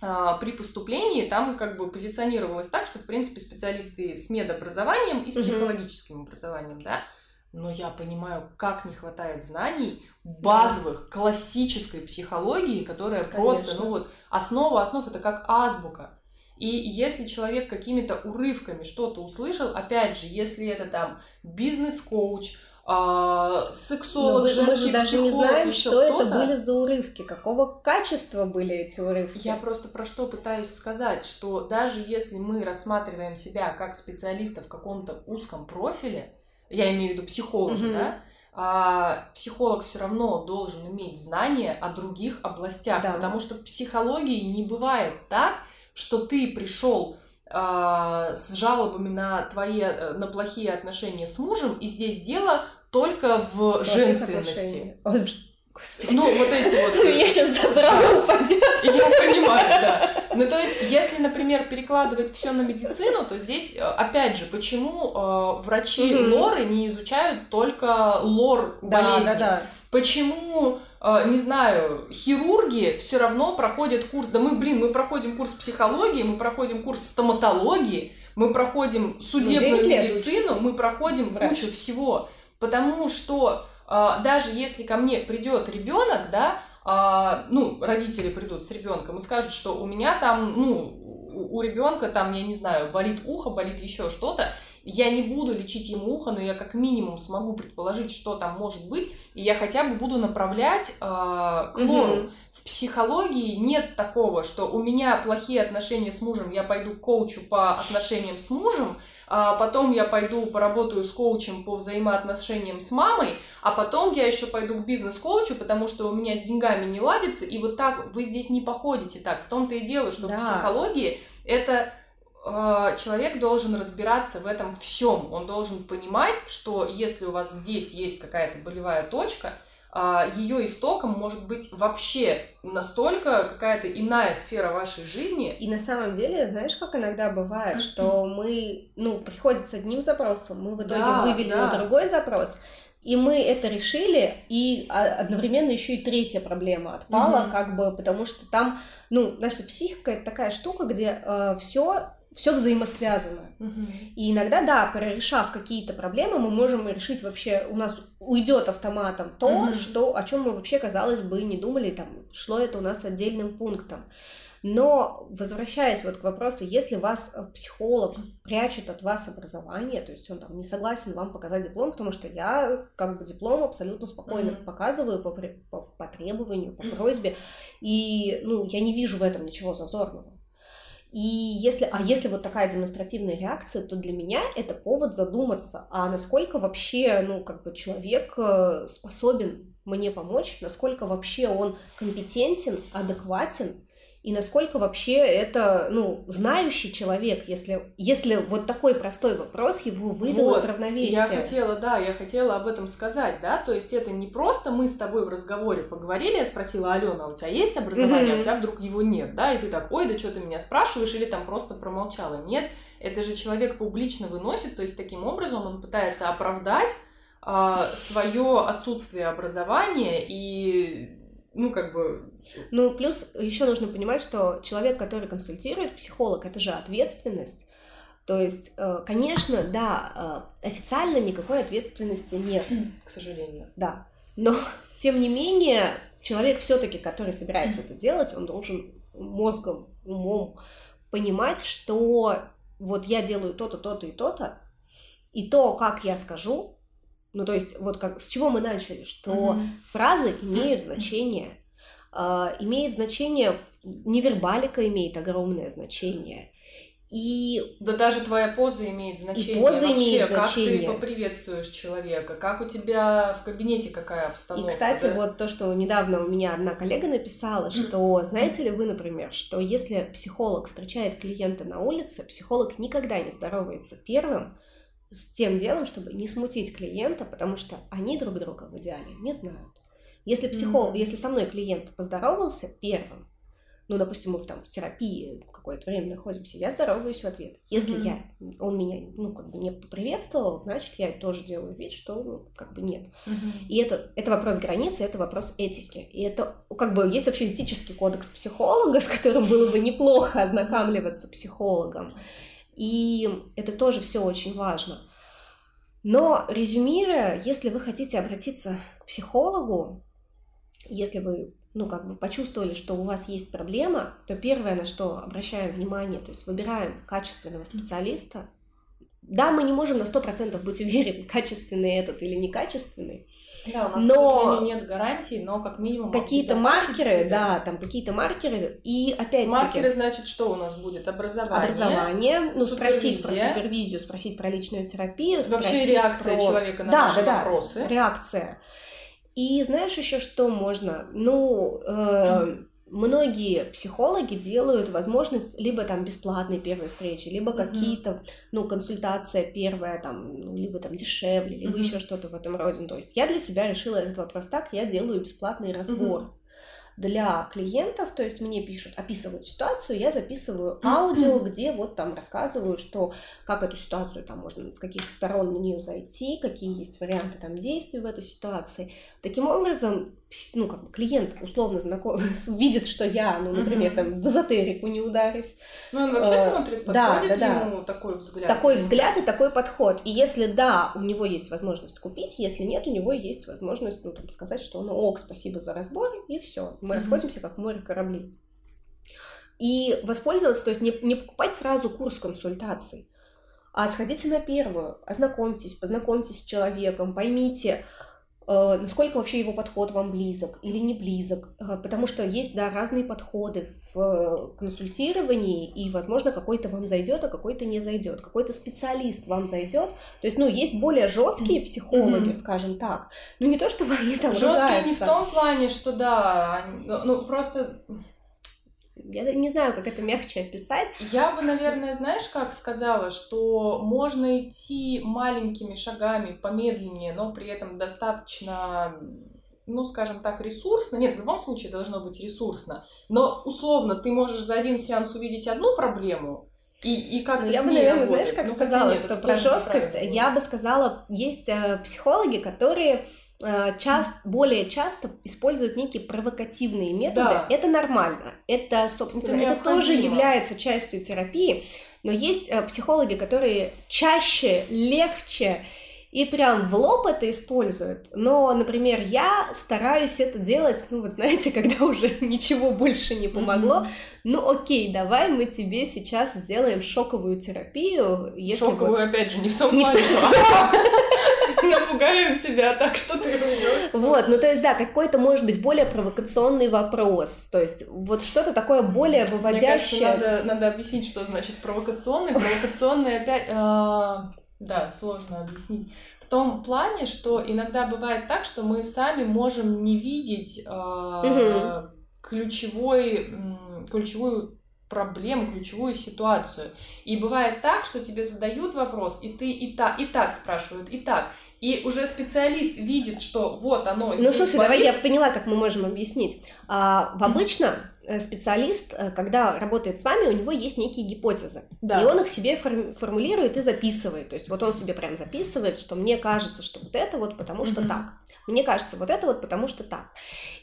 при поступлении там как бы позиционировалось так, что, в принципе, специалисты с медобразованием и с психологическим образованием, да, но я понимаю, как не хватает знаний базовых, да. классической психологии, которая Конечно. просто, ну вот, основа основ это как азбука. И если человек какими-то урывками что-то услышал, опять же, если это там бизнес-коуч, а, сексолог, Но мы же даже не знаем, что это были за урывки, какого качества были эти урывки. Я просто про что пытаюсь сказать, что даже если мы рассматриваем себя как специалиста в каком-то узком профиле, я имею в виду психолога, mm-hmm. да, а, психолог все равно должен иметь знания о других областях, да. потому что в психологии не бывает так, что ты пришел а, с жалобами на твои э, на плохие отношения с мужем, и здесь дело только в женственности. Господи. Ну, вот эти вот... Меня сейчас забрало упадет. Я понимаю, да. Ну, то есть, если, например, перекладывать все на медицину, то здесь, э, опять же, почему э, врачи mm-hmm. лоры не изучают только лор да, болезни? Да, да. Почему, э, не знаю, хирурги все равно проходят курс... Да мы, блин, мы проходим курс психологии, мы проходим курс стоматологии, мы проходим судебную ну, медицину, мы проходим Врач. кучу всего. Потому что а, даже если ко мне придет ребенок, да, а, ну, родители придут с ребенком и скажут, что у меня там, ну, у ребенка там, я не знаю, болит ухо, болит еще что-то, я не буду лечить ему ухо, но я как минимум смогу предположить, что там может быть, и я хотя бы буду направлять э, к лору. Угу. В психологии нет такого, что у меня плохие отношения с мужем, я пойду к коучу по отношениям с мужем, а потом я пойду поработаю с коучем по взаимоотношениям с мамой, а потом я еще пойду к бизнес-коучу, потому что у меня с деньгами не ладится, и вот так вы здесь не походите так. В том-то и дело, что да. в психологии это э, человек должен разбираться в этом всем. Он должен понимать, что если у вас здесь есть какая-то болевая точка, а, ее истоком может быть вообще настолько какая-то иная сфера вашей жизни. И на самом деле, знаешь, как иногда бывает, что мы, ну, приходит с одним запросом, мы в итоге да, вывели да. на другой запрос, и мы это решили, и одновременно еще и третья проблема отпала, угу. как бы, потому что там, ну, наша психика это такая штука, где э, все все взаимосвязано. Угу. И иногда, да, прорешав какие-то проблемы, мы можем решить вообще, у нас уйдет автоматом то, угу. что, о чем мы вообще, казалось бы, не думали, там, шло это у нас отдельным пунктом. Но, возвращаясь вот к вопросу, если вас э, психолог прячет от вас образование, то есть он там не согласен вам показать диплом, потому что я как бы диплом абсолютно спокойно mm-hmm. показываю по, по, по требованию, по просьбе, и, ну, я не вижу в этом ничего зазорного. И если, а если вот такая демонстративная реакция, то для меня это повод задуматься, а насколько вообще, ну, как бы человек э, способен мне помочь, насколько вообще он компетентен, адекватен, и насколько вообще это, ну, знающий человек, если, если вот такой простой вопрос его вывел вот, из равновесия. Я хотела, да, я хотела об этом сказать, да, то есть это не просто мы с тобой в разговоре поговорили, я спросила, Алена, у тебя есть образование, mm-hmm. а у тебя вдруг его нет, да, и ты так, ой, да что ты меня спрашиваешь, или там просто промолчала. Нет, это же человек публично выносит, то есть таким образом он пытается оправдать э, свое отсутствие образования и ну, как бы... Ну, плюс еще нужно понимать, что человек, который консультирует, психолог, это же ответственность. То есть, э, конечно, да, э, официально никакой ответственности нет. К сожалению. Да. Но, тем не менее, человек все-таки, который собирается это делать, он должен мозгом, умом понимать, что вот я делаю то-то, то-то и то-то, и то, как я скажу, ну, то есть, вот как с чего мы начали, что mm-hmm. фразы имеют значение. Э, имеет значение, невербалика имеет огромное значение. И... Да даже твоя поза имеет значение. И поза Вообще, имеет как значение. ты поприветствуешь человека, как у тебя в кабинете какая обстановка. И, кстати, да? вот то, что недавно у меня одна коллега написала, что, знаете ли вы, например, что если психолог встречает клиента на улице, психолог никогда не здоровается первым, с тем делом, чтобы не смутить клиента, потому что они друг друга в идеале не знают. Если психолог, mm-hmm. если со мной клиент поздоровался первым, ну, допустим, мы в, там в терапии какое-то время находимся, я здороваюсь в ответ. Если mm-hmm. я, он меня, ну, как бы не поприветствовал, значит, я тоже делаю вид, что, ну, как бы нет. Mm-hmm. И это, это вопрос границы, это вопрос этики. И это, как бы, есть вообще этический кодекс психолога, с которым было бы неплохо ознакомливаться психологом. И это тоже все очень важно. Но резюмируя, если вы хотите обратиться к психологу, если вы ну, как бы почувствовали, что у вас есть проблема, то первое, на что обращаем внимание, то есть выбираем качественного специалиста, да, мы не можем на 100% быть уверены, качественный этот или некачественный. Да, у нас, но... к сожалению, нет гарантий, но как минимум какие-то маркеры, себя. да, там какие-то маркеры, и опять Маркеры, значит, что у нас будет? Образование. Образование, ну, спросить про супервизию, спросить про личную терапию, Вообще реакция про... человека на да, наши да, вопросы. Да, реакция. И знаешь еще что можно? Ну, э, многие психологи делают возможность либо там бесплатной первой встречи, либо mm-hmm. какие-то, ну, консультация первая, там, ну, либо там дешевле, либо mm-hmm. еще что-то в этом роде. То есть я для себя решила этот вопрос так, я делаю бесплатный разбор. Mm-hmm для клиентов, то есть мне пишут, описывают ситуацию, я записываю аудио, где вот там рассказываю, что как эту ситуацию там можно с каких сторон на нее зайти, какие есть варианты там действий в этой ситуации. Таким образом, ну, как бы клиент условно знаком, видит, что я, ну, например, там в эзотерику не ударюсь. Ну, он вообще э, смотрит, подходит да, да, ему такой взгляд. Такой взгляд и такой подход. И если да, у него есть возможность купить, если нет, у него есть возможность, ну, там, сказать, что ну, ок, спасибо за разбор, и все. Мы mm-hmm. расходимся, как море корабли. И воспользоваться, то есть не, не покупать сразу курс консультаций, а сходите на первую, ознакомьтесь, познакомьтесь с человеком, поймите, насколько вообще его подход вам близок или не близок, э, потому что есть, да, разные подходы в э, консультировании, и, возможно, какой-то вам зайдет, а какой-то не зайдет, какой-то специалист вам зайдет, то есть, ну, есть более жесткие психологи, mm-hmm. скажем так, ну, не то, чтобы они там Жесткие ругаются. не в том плане, что, да, ну, просто я не знаю, как это мягче описать. Я бы, наверное, знаешь, как сказала, что можно идти маленькими шагами, помедленнее, но при этом достаточно ну, скажем так, ресурсно. Нет, в любом случае должно быть ресурсно. Но условно ты можешь за один сеанс увидеть одну проблему, и, и как ну, я бы, наверное, работать. знаешь, как ну, сказала, нет, что про жесткость, я бы сказала, есть э, психологи, которые часто, более часто используют некие провокативные методы. Да. Это нормально. Это, собственно, это, это тоже является частью терапии. Но есть э, психологи, которые чаще, легче и прям в лоб это используют. Но, например, я стараюсь это делать, ну вот знаете, когда уже ничего больше не помогло. Mm-hmm. Ну окей, давай мы тебе сейчас сделаем шоковую терапию. Если шоковую, вот... опять же, не в том плане, напугаем тебя так, что ты уйдешь. Вот, ну то есть, да, какой-то, может быть, более провокационный вопрос. То есть, вот что-то такое более выводящее. Мне кажется, надо, надо объяснить, что значит провокационный. Провокационный опять... А, да, сложно объяснить. В том плане, что иногда бывает так, что мы сами можем не видеть э, ключевой, ключевую проблему, ключевую ситуацию. И бывает так, что тебе задают вопрос, и ты и так, и так спрашивают, и так. И уже специалист видит, что вот оно. Ну, слушай, болит. давай я поняла, как мы можем объяснить. А, обычно Э, специалист, э, когда работает с вами, у него есть некие гипотезы. Да. И он их себе формулирует и записывает. То есть вот он себе прям записывает, что мне кажется, что вот это вот потому что mm-hmm. так. Мне кажется, вот это вот потому что так.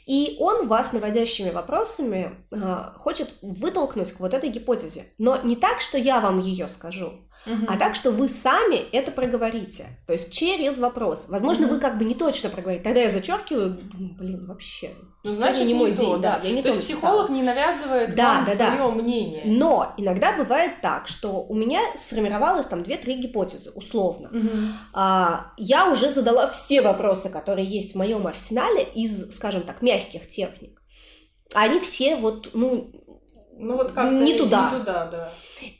И он вас наводящими вопросами э, хочет вытолкнуть к вот этой гипотезе. Но не так, что я вам ее скажу, угу. а так, что вы сами это проговорите. То есть через вопрос. Возможно, угу. вы как бы не точно проговорите. Тогда я зачеркиваю, блин, вообще. Ну, значит, не, мой то, день, да. Я не то есть психолог не навязывает да, вам да, свое да. мнение. Но иногда бывает так, что у меня сформировалось там 2-3 гипотезы, условно. Угу. А, я уже задала все вопросы, которые есть в моем арсенале из, скажем так, мягких техник. Они все вот, ну, ну вот как-то не туда. Не туда, да.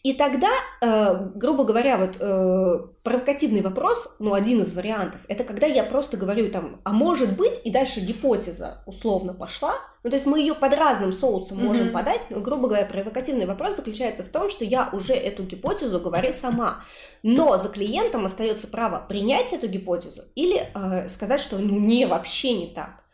И тогда, э, грубо говоря, вот э, провокативный вопрос, ну, один из вариантов, это когда я просто говорю там, а может быть, и дальше гипотеза условно пошла, ну, то есть мы ее под разным соусом mm-hmm. можем подать, но, грубо говоря, провокативный вопрос заключается в том, что я уже эту гипотезу говорю сама, но за клиентом остается право принять эту гипотезу или э, сказать, что ну не, вообще не так.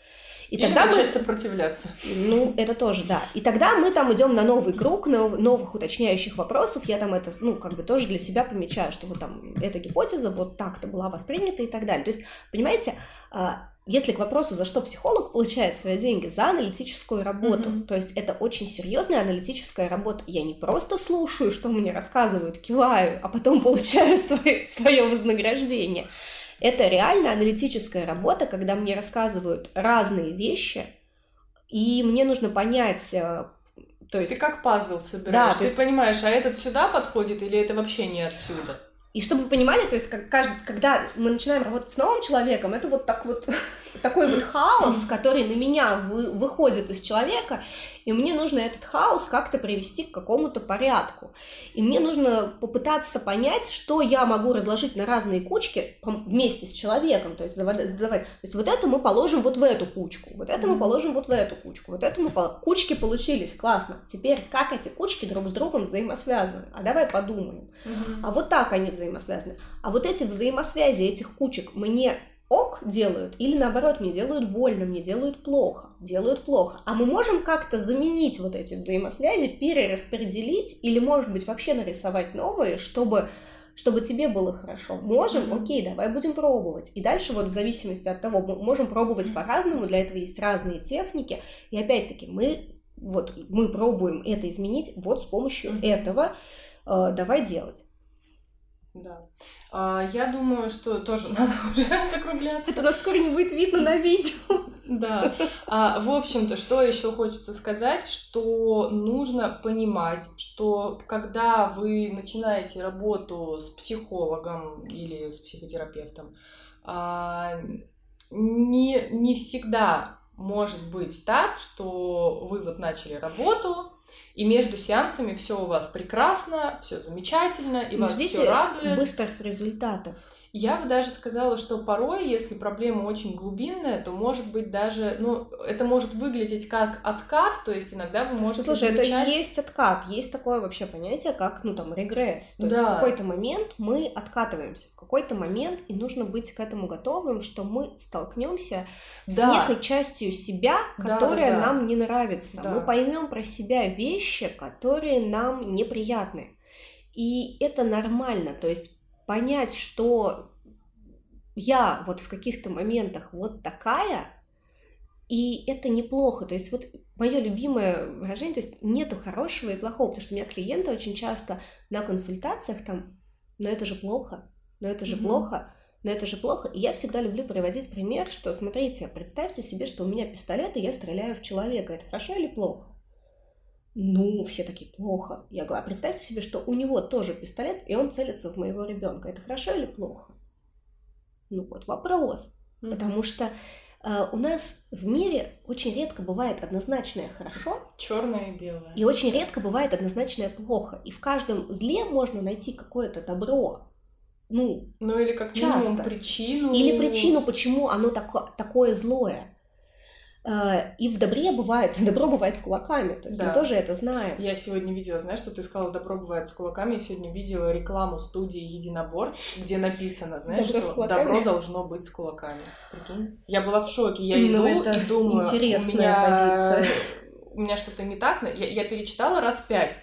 И тогда мы... сопротивляться. Ну, это тоже, да. И тогда мы там идем на новый круг, на новых уточняющих вопросов. Я там это, ну, как бы тоже для себя помечаю, что вот там эта гипотеза вот так-то была воспринята и так далее. То есть, понимаете, а, если к вопросу, за что психолог получает свои деньги, за аналитическую работу, mm-hmm. то есть это очень серьезная аналитическая работа. Я не просто слушаю, что мне рассказывают, киваю, а потом получаю свое, свое вознаграждение. Это реально аналитическая работа, когда мне рассказывают разные вещи, и мне нужно понять, э, то есть... Ты как пазл собираешь, да, ты есть... понимаешь, а этот сюда подходит или это вообще не отсюда? И чтобы вы понимали, то есть как, каждый, когда мы начинаем работать с новым человеком, это вот так вот такой вот хаос, который на меня вы, выходит из человека, и мне нужно этот хаос как-то привести к какому-то порядку. И мне нужно попытаться понять, что я могу разложить на разные кучки вместе с человеком, то есть задавать. То есть вот это мы положим вот в эту кучку, вот это мы положим вот в эту кучку, вот это мы пол... кучки получились, классно. Теперь как эти кучки друг с другом взаимосвязаны? А давай подумаем. А вот так они взаимосвязаны. А вот эти взаимосвязи этих кучек мне ок делают, или наоборот, мне делают больно, мне делают плохо, делают плохо. А мы можем как-то заменить вот эти взаимосвязи, перераспределить, или, может быть, вообще нарисовать новые, чтобы чтобы тебе было хорошо. Можем, mm-hmm. окей, давай будем пробовать. И дальше вот в зависимости от того, мы можем пробовать по-разному, для этого есть разные техники. И опять-таки мы вот мы пробуем это изменить вот с помощью mm-hmm. этого. Э, давай делать. Да. А, я думаю, что тоже надо уже закругляться. Это нас скоро не будет видно на видео. Да. А, в общем-то, что еще хочется сказать, что нужно понимать, что когда вы начинаете работу с психологом или с психотерапевтом, а, не, не всегда может быть так, что вы вот начали работу, и между сеансами все у вас прекрасно, все замечательно, и вас все радует. быстрых результатов. Я бы даже сказала, что порой, если проблема очень глубинная, то может быть даже, ну, это может выглядеть как откат, то есть иногда вы можете Слушай, замечать... это есть откат, есть такое вообще понятие, как, ну, там, регресс. То да. есть в какой-то момент мы откатываемся, в какой-то момент, и нужно быть к этому готовым, что мы столкнемся да. с некой частью себя, которая да, да, да. нам не нравится. Да. Мы поймем про себя вещи, которые нам неприятны. И это нормально, то есть понять, что я вот в каких-то моментах вот такая, и это неплохо. То есть вот мое любимое выражение, то есть нету хорошего и плохого, потому что у меня клиенты очень часто на консультациях там, но это же плохо, но это же mm-hmm. плохо, но это же плохо. И я всегда люблю приводить пример, что смотрите, представьте себе, что у меня пистолет, и я стреляю в человека. Это хорошо или плохо? Ну, все такие, плохо. Я говорю, а представьте себе, что у него тоже пистолет, и он целится в моего ребенка. Это хорошо или плохо? Ну вот вопрос. Mm-hmm. Потому что э, у нас в мире очень редко бывает однозначное хорошо. Черное и белое. И очень редко бывает однозначное плохо. И в каждом зле можно найти какое-то добро. Ну, ну или как часто. минимум причину. Или причину, почему оно тако, такое злое. А, и в добре бывает, добро бывает с кулаками, то есть да. мы тоже это знаем. Я сегодня видела, знаешь, что ты сказала, добро бывает с кулаками, я сегодня видела рекламу студии Единоборств, где написано, знаешь, добро что добро должно быть с кулаками. Прикинь? Я была в шоке, я ну, иду ну, и думаю, интересная у меня, позиция. у меня что-то не так, я, я перечитала раз пять,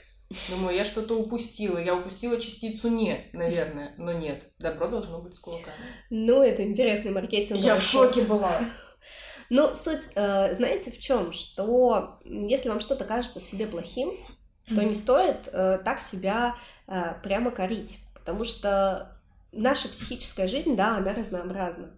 Думаю, я что-то упустила. Я упустила частицу «не», наверное. Но нет, добро должно быть с кулаками. Ну, это интересный маркетинг. Я в шоке была. Ну, суть, э, знаете, в чем? Что если вам что-то кажется в себе плохим, то не стоит э, так себя э, прямо корить, потому что наша психическая жизнь, да, она разнообразна.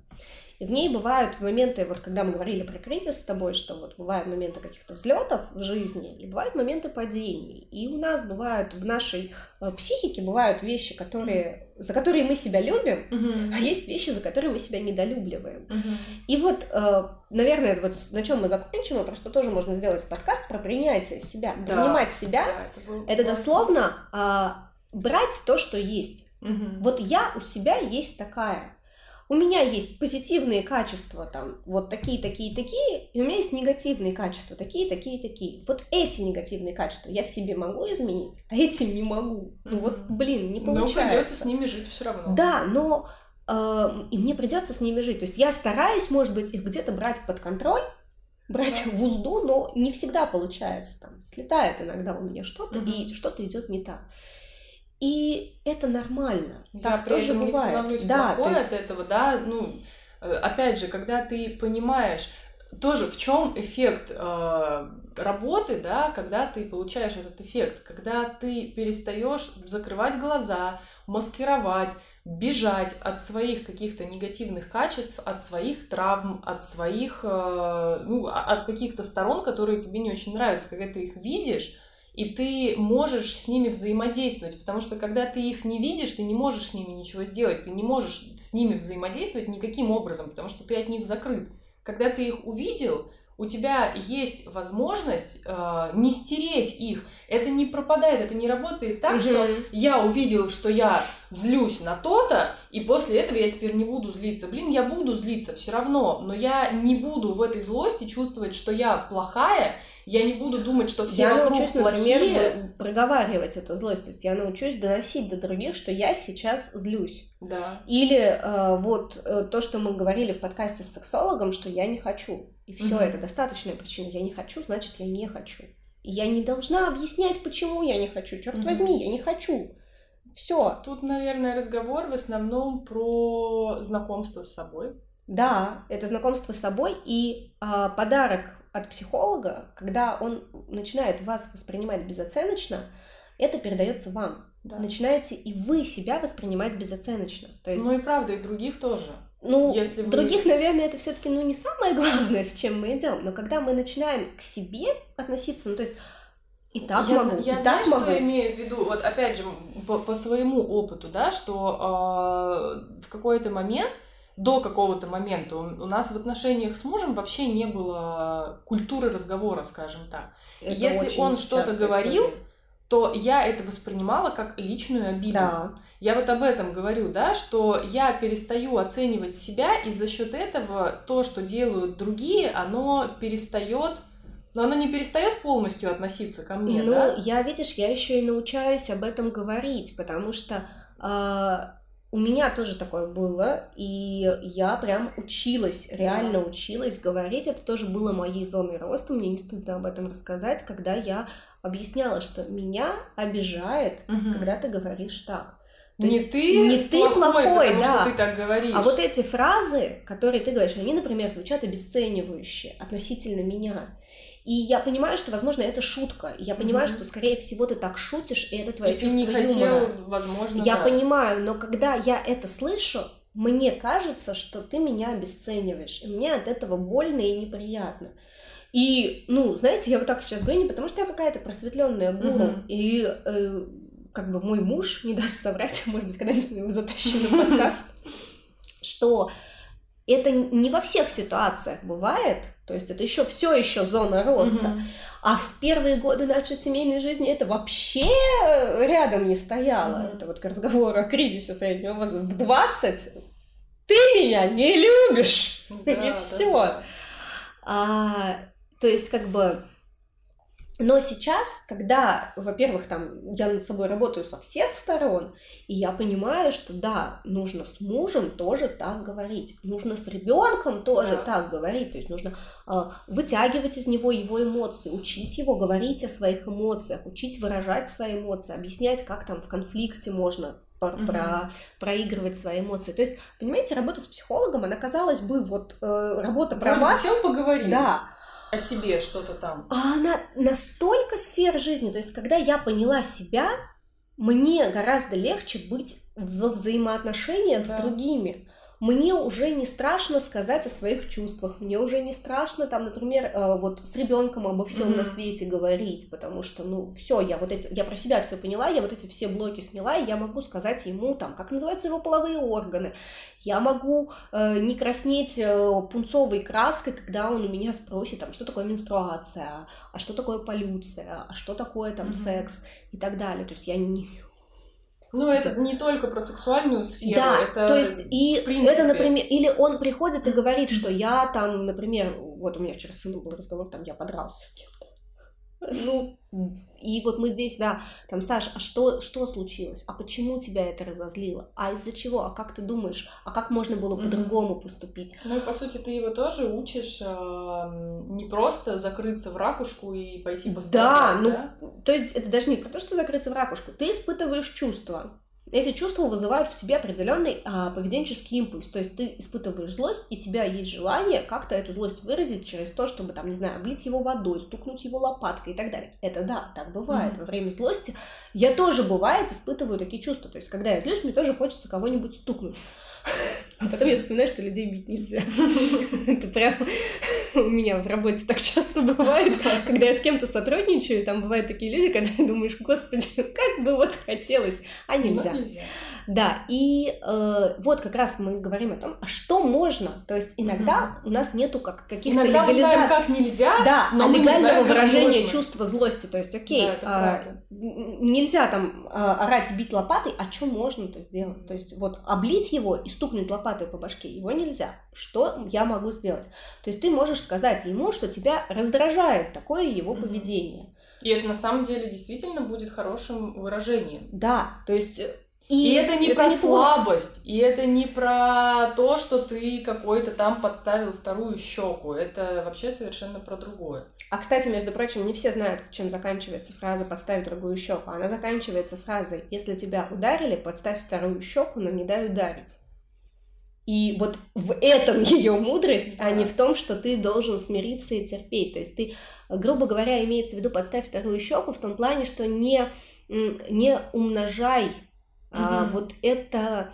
И в ней бывают моменты, вот когда мы говорили про кризис с тобой, что вот бывают моменты каких-то взлетов в жизни, и бывают моменты падений. И у нас бывают в нашей э, психике бывают вещи, которые, за которые мы себя любим, uh-huh. а есть вещи, за которые мы себя недолюбливаем. Uh-huh. И вот, э, наверное, вот на чем мы закончим, а просто тоже можно сделать подкаст про принятие себя. Да. Принимать себя да, это, это дословно а, брать то, что есть. Uh-huh. Вот я у себя есть такая у меня есть позитивные качества, там, вот такие, такие, такие, и у меня есть негативные качества, такие, такие, такие. Вот эти негативные качества я в себе могу изменить, а эти не могу. Ну вот, блин, не получается. Но придется с ними жить все равно. Да, но э, и мне придется с ними жить. То есть я стараюсь, может быть, их где-то брать под контроль, брать да. в узду, но не всегда получается. Там слетает иногда у меня что-то, угу. и что-то идет не так. И это нормально. Да, так тоже бывает. не да, плохой есть... от этого, да, ну, э, опять же, когда ты понимаешь, тоже в чем эффект э, работы, да, когда ты получаешь этот эффект, когда ты перестаешь закрывать глаза, маскировать, бежать от своих каких-то негативных качеств, от своих травм, от своих, э, ну, от каких-то сторон, которые тебе не очень нравятся, когда ты их видишь, и ты можешь с ними взаимодействовать, потому что когда ты их не видишь, ты не можешь с ними ничего сделать, ты не можешь с ними взаимодействовать никаким образом, потому что ты от них закрыт. Когда ты их увидел, у тебя есть возможность э, не стереть их. Это не пропадает, это не работает так, угу. что я увидел, что я злюсь на то-то, и после этого я теперь не буду злиться. Блин, я буду злиться все равно, но я не буду в этой злости чувствовать, что я плохая, я не буду думать, что все я вокруг научусь, плохие. например, проговаривать эту злость. То есть я научусь доносить до других, что я сейчас злюсь. Да. Или э, вот э, то, что мы говорили в подкасте с сексологом, что я не хочу. И все, угу. это достаточная причина. Я не хочу, значит, я не хочу. И я не должна объяснять, почему я не хочу. Черт угу. возьми, я не хочу. Все. Тут, наверное, разговор в основном про знакомство с собой. Да, это знакомство с собой и э, подарок от психолога, когда он начинает вас воспринимать безоценочно, это передается вам. да. начинаете и вы себя воспринимать безоценочно. То есть... Ну и правда, и других тоже. Ну, Если вы... других, наверное, это все-таки ну, не самое главное, с чем мы идем. Но когда мы начинаем к себе относиться, ну то есть и так я, могу, я и знаю, так могу. что имею в виду, вот опять же, по, по своему опыту, да, что э, в какой-то момент, до какого-то момента у, нас в отношениях с мужем вообще не было культуры разговора, скажем так. Это Если он что-то говорил, история. то я это воспринимала как личную обиду. Да. Я вот об этом говорю, да, что я перестаю оценивать себя, и за счет этого то, что делают другие, оно перестает но она не перестает полностью относиться ко мне, ну, да? я, видишь, я еще и научаюсь об этом говорить, потому что э, у меня тоже такое было, и я прям училась, реально училась говорить. Это тоже было моей зоной роста, мне не стыдно об этом рассказать, когда я объясняла, что меня обижает, угу. когда ты говоришь так. То не есть, ты не ты плохой, плохой потому да. что ты так говоришь. А вот эти фразы, которые ты говоришь, они, например, звучат обесценивающе относительно меня. И я понимаю, что, возможно, это шутка. Я понимаю, mm-hmm. что, скорее всего, ты так шутишь, и это твое и чувство ты не юмора. Хотел, возможно, я да. понимаю, но когда я это слышу, мне кажется, что ты меня обесцениваешь. И мне от этого больно и неприятно. И, ну, знаете, я вот так сейчас говорю не потому, что я какая-то просветленная гуру, mm-hmm. и э, как бы мой муж не даст соврать, может быть, когда-нибудь его затащим на подкаст, что это не во всех ситуациях бывает, то есть это еще все еще зона роста. Угу. А в первые годы нашей семейной жизни это вообще рядом не стояло. Угу. Это вот к разговору о кризисе среднего возраста. В 20 ты меня не любишь. Да, и все. Да. А, то есть, как бы но сейчас, когда, во-первых, там я над собой работаю со всех сторон, и я понимаю, что да, нужно с мужем тоже так говорить, нужно с ребенком тоже да. так говорить, то есть нужно э, вытягивать из него его эмоции, учить его говорить о своих эмоциях, учить выражать свои эмоции, объяснять, как там в конфликте можно про, угу. про проигрывать свои эмоции. То есть, понимаете, работа с психологом, она казалось бы вот э, работа про Вроде вас. Сел поговорил. Да о себе что-то там. А она настолько сфер жизни, то есть когда я поняла себя, мне гораздо легче быть во взаимоотношениях да. с другими мне уже не страшно сказать о своих чувствах, мне уже не страшно там, например, э, вот с ребенком обо всем mm-hmm. на свете говорить, потому что, ну, все, я вот эти, я про себя все поняла, я вот эти все блоки сняла, и я могу сказать ему там, как называются его половые органы, я могу э, не краснеть э, пунцовой краской, когда он у меня спросит, там, что такое менструация, а что такое полюция, а что такое там mm-hmm. секс и так далее, то есть я не ну, это не только про сексуальную сферу, да, это то есть и это, например, или он приходит и говорит, что я там, например, вот у меня вчера с сыном был разговор, там я подрался с кем-то. Ну, и вот мы здесь, да, там, Саш, а что, что случилось? А почему тебя это разозлило? А из-за чего? А как ты думаешь? А как можно было mm-hmm. по-другому поступить? Ну и по сути ты его тоже учишь э, не просто закрыться в ракушку и пойти пострадать, да? ну, да? то есть это даже не про то, что закрыться в ракушку. Ты испытываешь чувства. Эти чувства вызывают в тебе определенный а, поведенческий импульс. То есть ты испытываешь злость, и у тебя есть желание как-то эту злость выразить через то, чтобы, там, не знаю, облить его водой, стукнуть его лопаткой и так далее. Это да, так бывает. Mm-hmm. Во время злости я тоже, бывает, испытываю такие чувства. То есть, когда я злюсь, мне тоже хочется кого-нибудь стукнуть. А потом я вспоминаю, что людей бить нельзя. Это прям у меня в работе так часто бывает, когда я с кем-то сотрудничаю, там бывают такие люди, когда думаешь, господи, как бы вот хотелось, а нельзя. нельзя. Да, и э, вот как раз мы говорим о том, а что можно, то есть иногда у нас нету как каких-то легализаций. как нельзя, да, но а легального знаем, выражения чувства злости, то есть окей, да, а, нельзя там а, орать, бить лопатой, а что можно-то сделать? То есть вот облить его и стукнуть лопатой по башке, его нельзя. Что я могу сделать? То есть ты можешь сказать ему, что тебя раздражает такое его поведение. И это на самом деле действительно будет хорошим выражением. Да, то есть и, и это не это про не слабость, и это не про то, что ты какой-то там подставил вторую щеку. Это вообще совершенно про другое. А кстати, между прочим, не все знают, чем заканчивается фраза «подставь другую щеку». Она заканчивается фразой «если тебя ударили, подставь вторую щеку, но не дай ударить». И вот в этом ее мудрость, а не в том, что ты должен смириться и терпеть. То есть ты, грубо говоря, имеется в виду подставь вторую щеку в том плане, что не, не умножай угу. а, вот это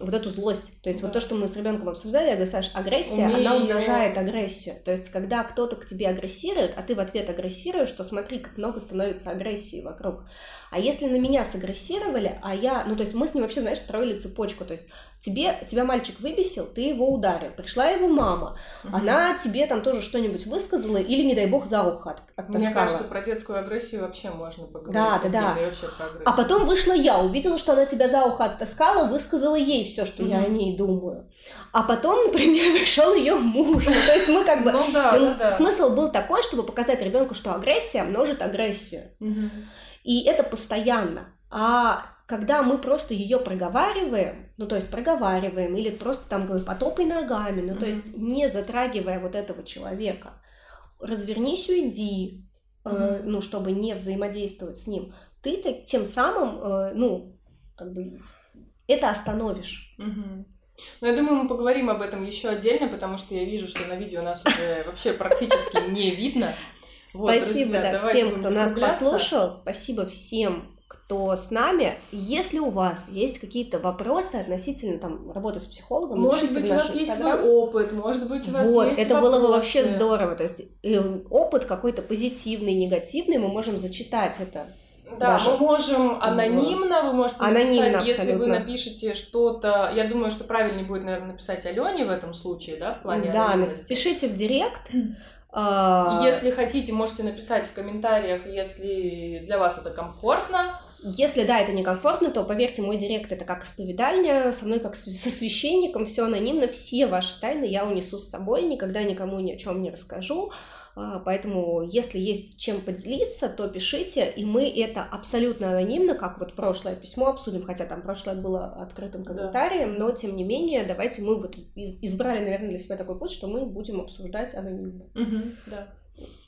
вот эту злость. То есть да. вот то, что мы с ребенком обсуждали, я говорю, Саш, агрессия, Умею. она умножает агрессию. То есть когда кто-то к тебе агрессирует, а ты в ответ агрессируешь, то смотри, как много становится агрессии вокруг. А если на меня сагрессировали, а я, ну то есть мы с ним вообще, знаешь, строили цепочку. То есть тебе, тебя мальчик выбесил, ты его ударил. Пришла его мама, угу. она тебе там тоже что-нибудь высказала или, не дай бог, за ухо от, оттаскала. Мне кажется, про детскую агрессию вообще можно поговорить. Да, да, да. А потом вышла я, увидела, что она тебя за ухо оттаскала, высказала ей все, что mm-hmm. я о ней думаю. А потом, например, пришел ее муж. Ну, то есть мы как бы... Ну, да, ну, да. Смысл был такой, чтобы показать ребенку, что агрессия множит агрессию. Mm-hmm. И это постоянно. А когда мы просто ее проговариваем, ну то есть проговариваем, или просто там говорим потопай ногами, ну mm-hmm. то есть не затрагивая вот этого человека, развернись, уйди, mm-hmm. э, ну чтобы не взаимодействовать с ним, ты тем самым, э, ну как бы это остановишь. Угу. Ну, я думаю, мы поговорим об этом еще отдельно, потому что я вижу, что на видео нас уже вообще практически не видно. Спасибо да, всем, кто нас послушал. Спасибо всем, кто с нами. Если у вас есть какие-то вопросы относительно там работы с психологом, может быть, у вас есть свой опыт, может быть, у вас вот, есть это вопросы. было бы вообще здорово. То есть э, опыт какой-то позитивный, негативный, мы можем зачитать это да, даже. мы можем анонимно, вы можете анонимно, написать, если вы напишете что-то, я думаю, что правильнее будет, наверное, написать Алене в этом случае, да, в плане Да, анонимности. пишите в директ. А, если хотите, можете написать в комментариях, если для вас это комфортно. Если да, это некомфортно, то поверьте, мой директ это как исповедальня, со мной как со священником, все анонимно, все ваши тайны я унесу с собой, никогда никому ни о чем не расскажу. А, поэтому, если есть чем поделиться, то пишите, и мы это абсолютно анонимно, как вот прошлое письмо обсудим, хотя там прошлое было открытым комментарием, да. но тем не менее, давайте мы вот избрали, наверное, для себя такой путь, что мы будем обсуждать анонимно. Угу, да.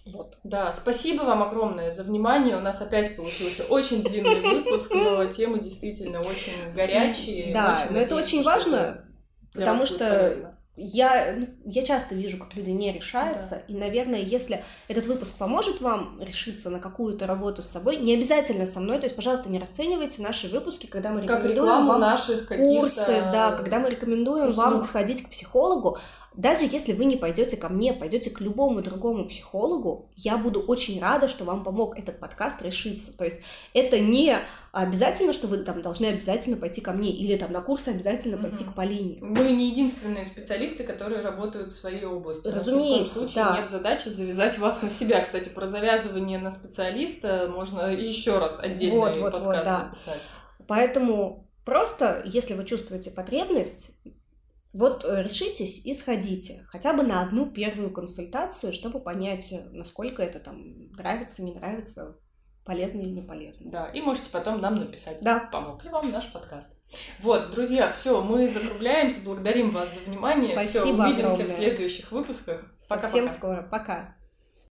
Вот. Да, спасибо вам огромное за внимание. У нас опять получился очень длинный выпуск, но темы действительно очень горячие. Да, но это очень важно, потому что я, ну, я часто вижу, как люди не решаются, да. и, наверное, если этот выпуск поможет вам решиться на какую-то работу с собой, не обязательно со мной, то есть, пожалуйста, не расценивайте наши выпуски, когда мы рекомендуем вам наших курсы, да, когда мы рекомендуем услуг. вам сходить к психологу, даже если вы не пойдете ко мне, пойдете к любому другому психологу, я буду очень рада, что вам помог этот подкаст решиться. То есть это не обязательно, что вы там должны обязательно пойти ко мне или там на курсы обязательно пойти к Полине. Мы не единственные специалисты, которые работают в своей области. Разумеется, в случае да. нет задачи завязать вас на себя. Кстати, про завязывание на специалиста можно еще раз отдельный вот, вот, подкаст вот, да. записать. Поэтому просто, если вы чувствуете потребность, вот э, решитесь и сходите хотя бы на одну первую консультацию, чтобы понять, э, насколько это там нравится, не нравится, полезно или не полезно. Да, и можете потом нам написать, да. помог ли вам наш подкаст. Вот, друзья, все, мы закругляемся, благодарим вас за внимание. Спасибо все, увидимся огромное. в следующих выпусках. Пока-пока. Совсем скоро, пока.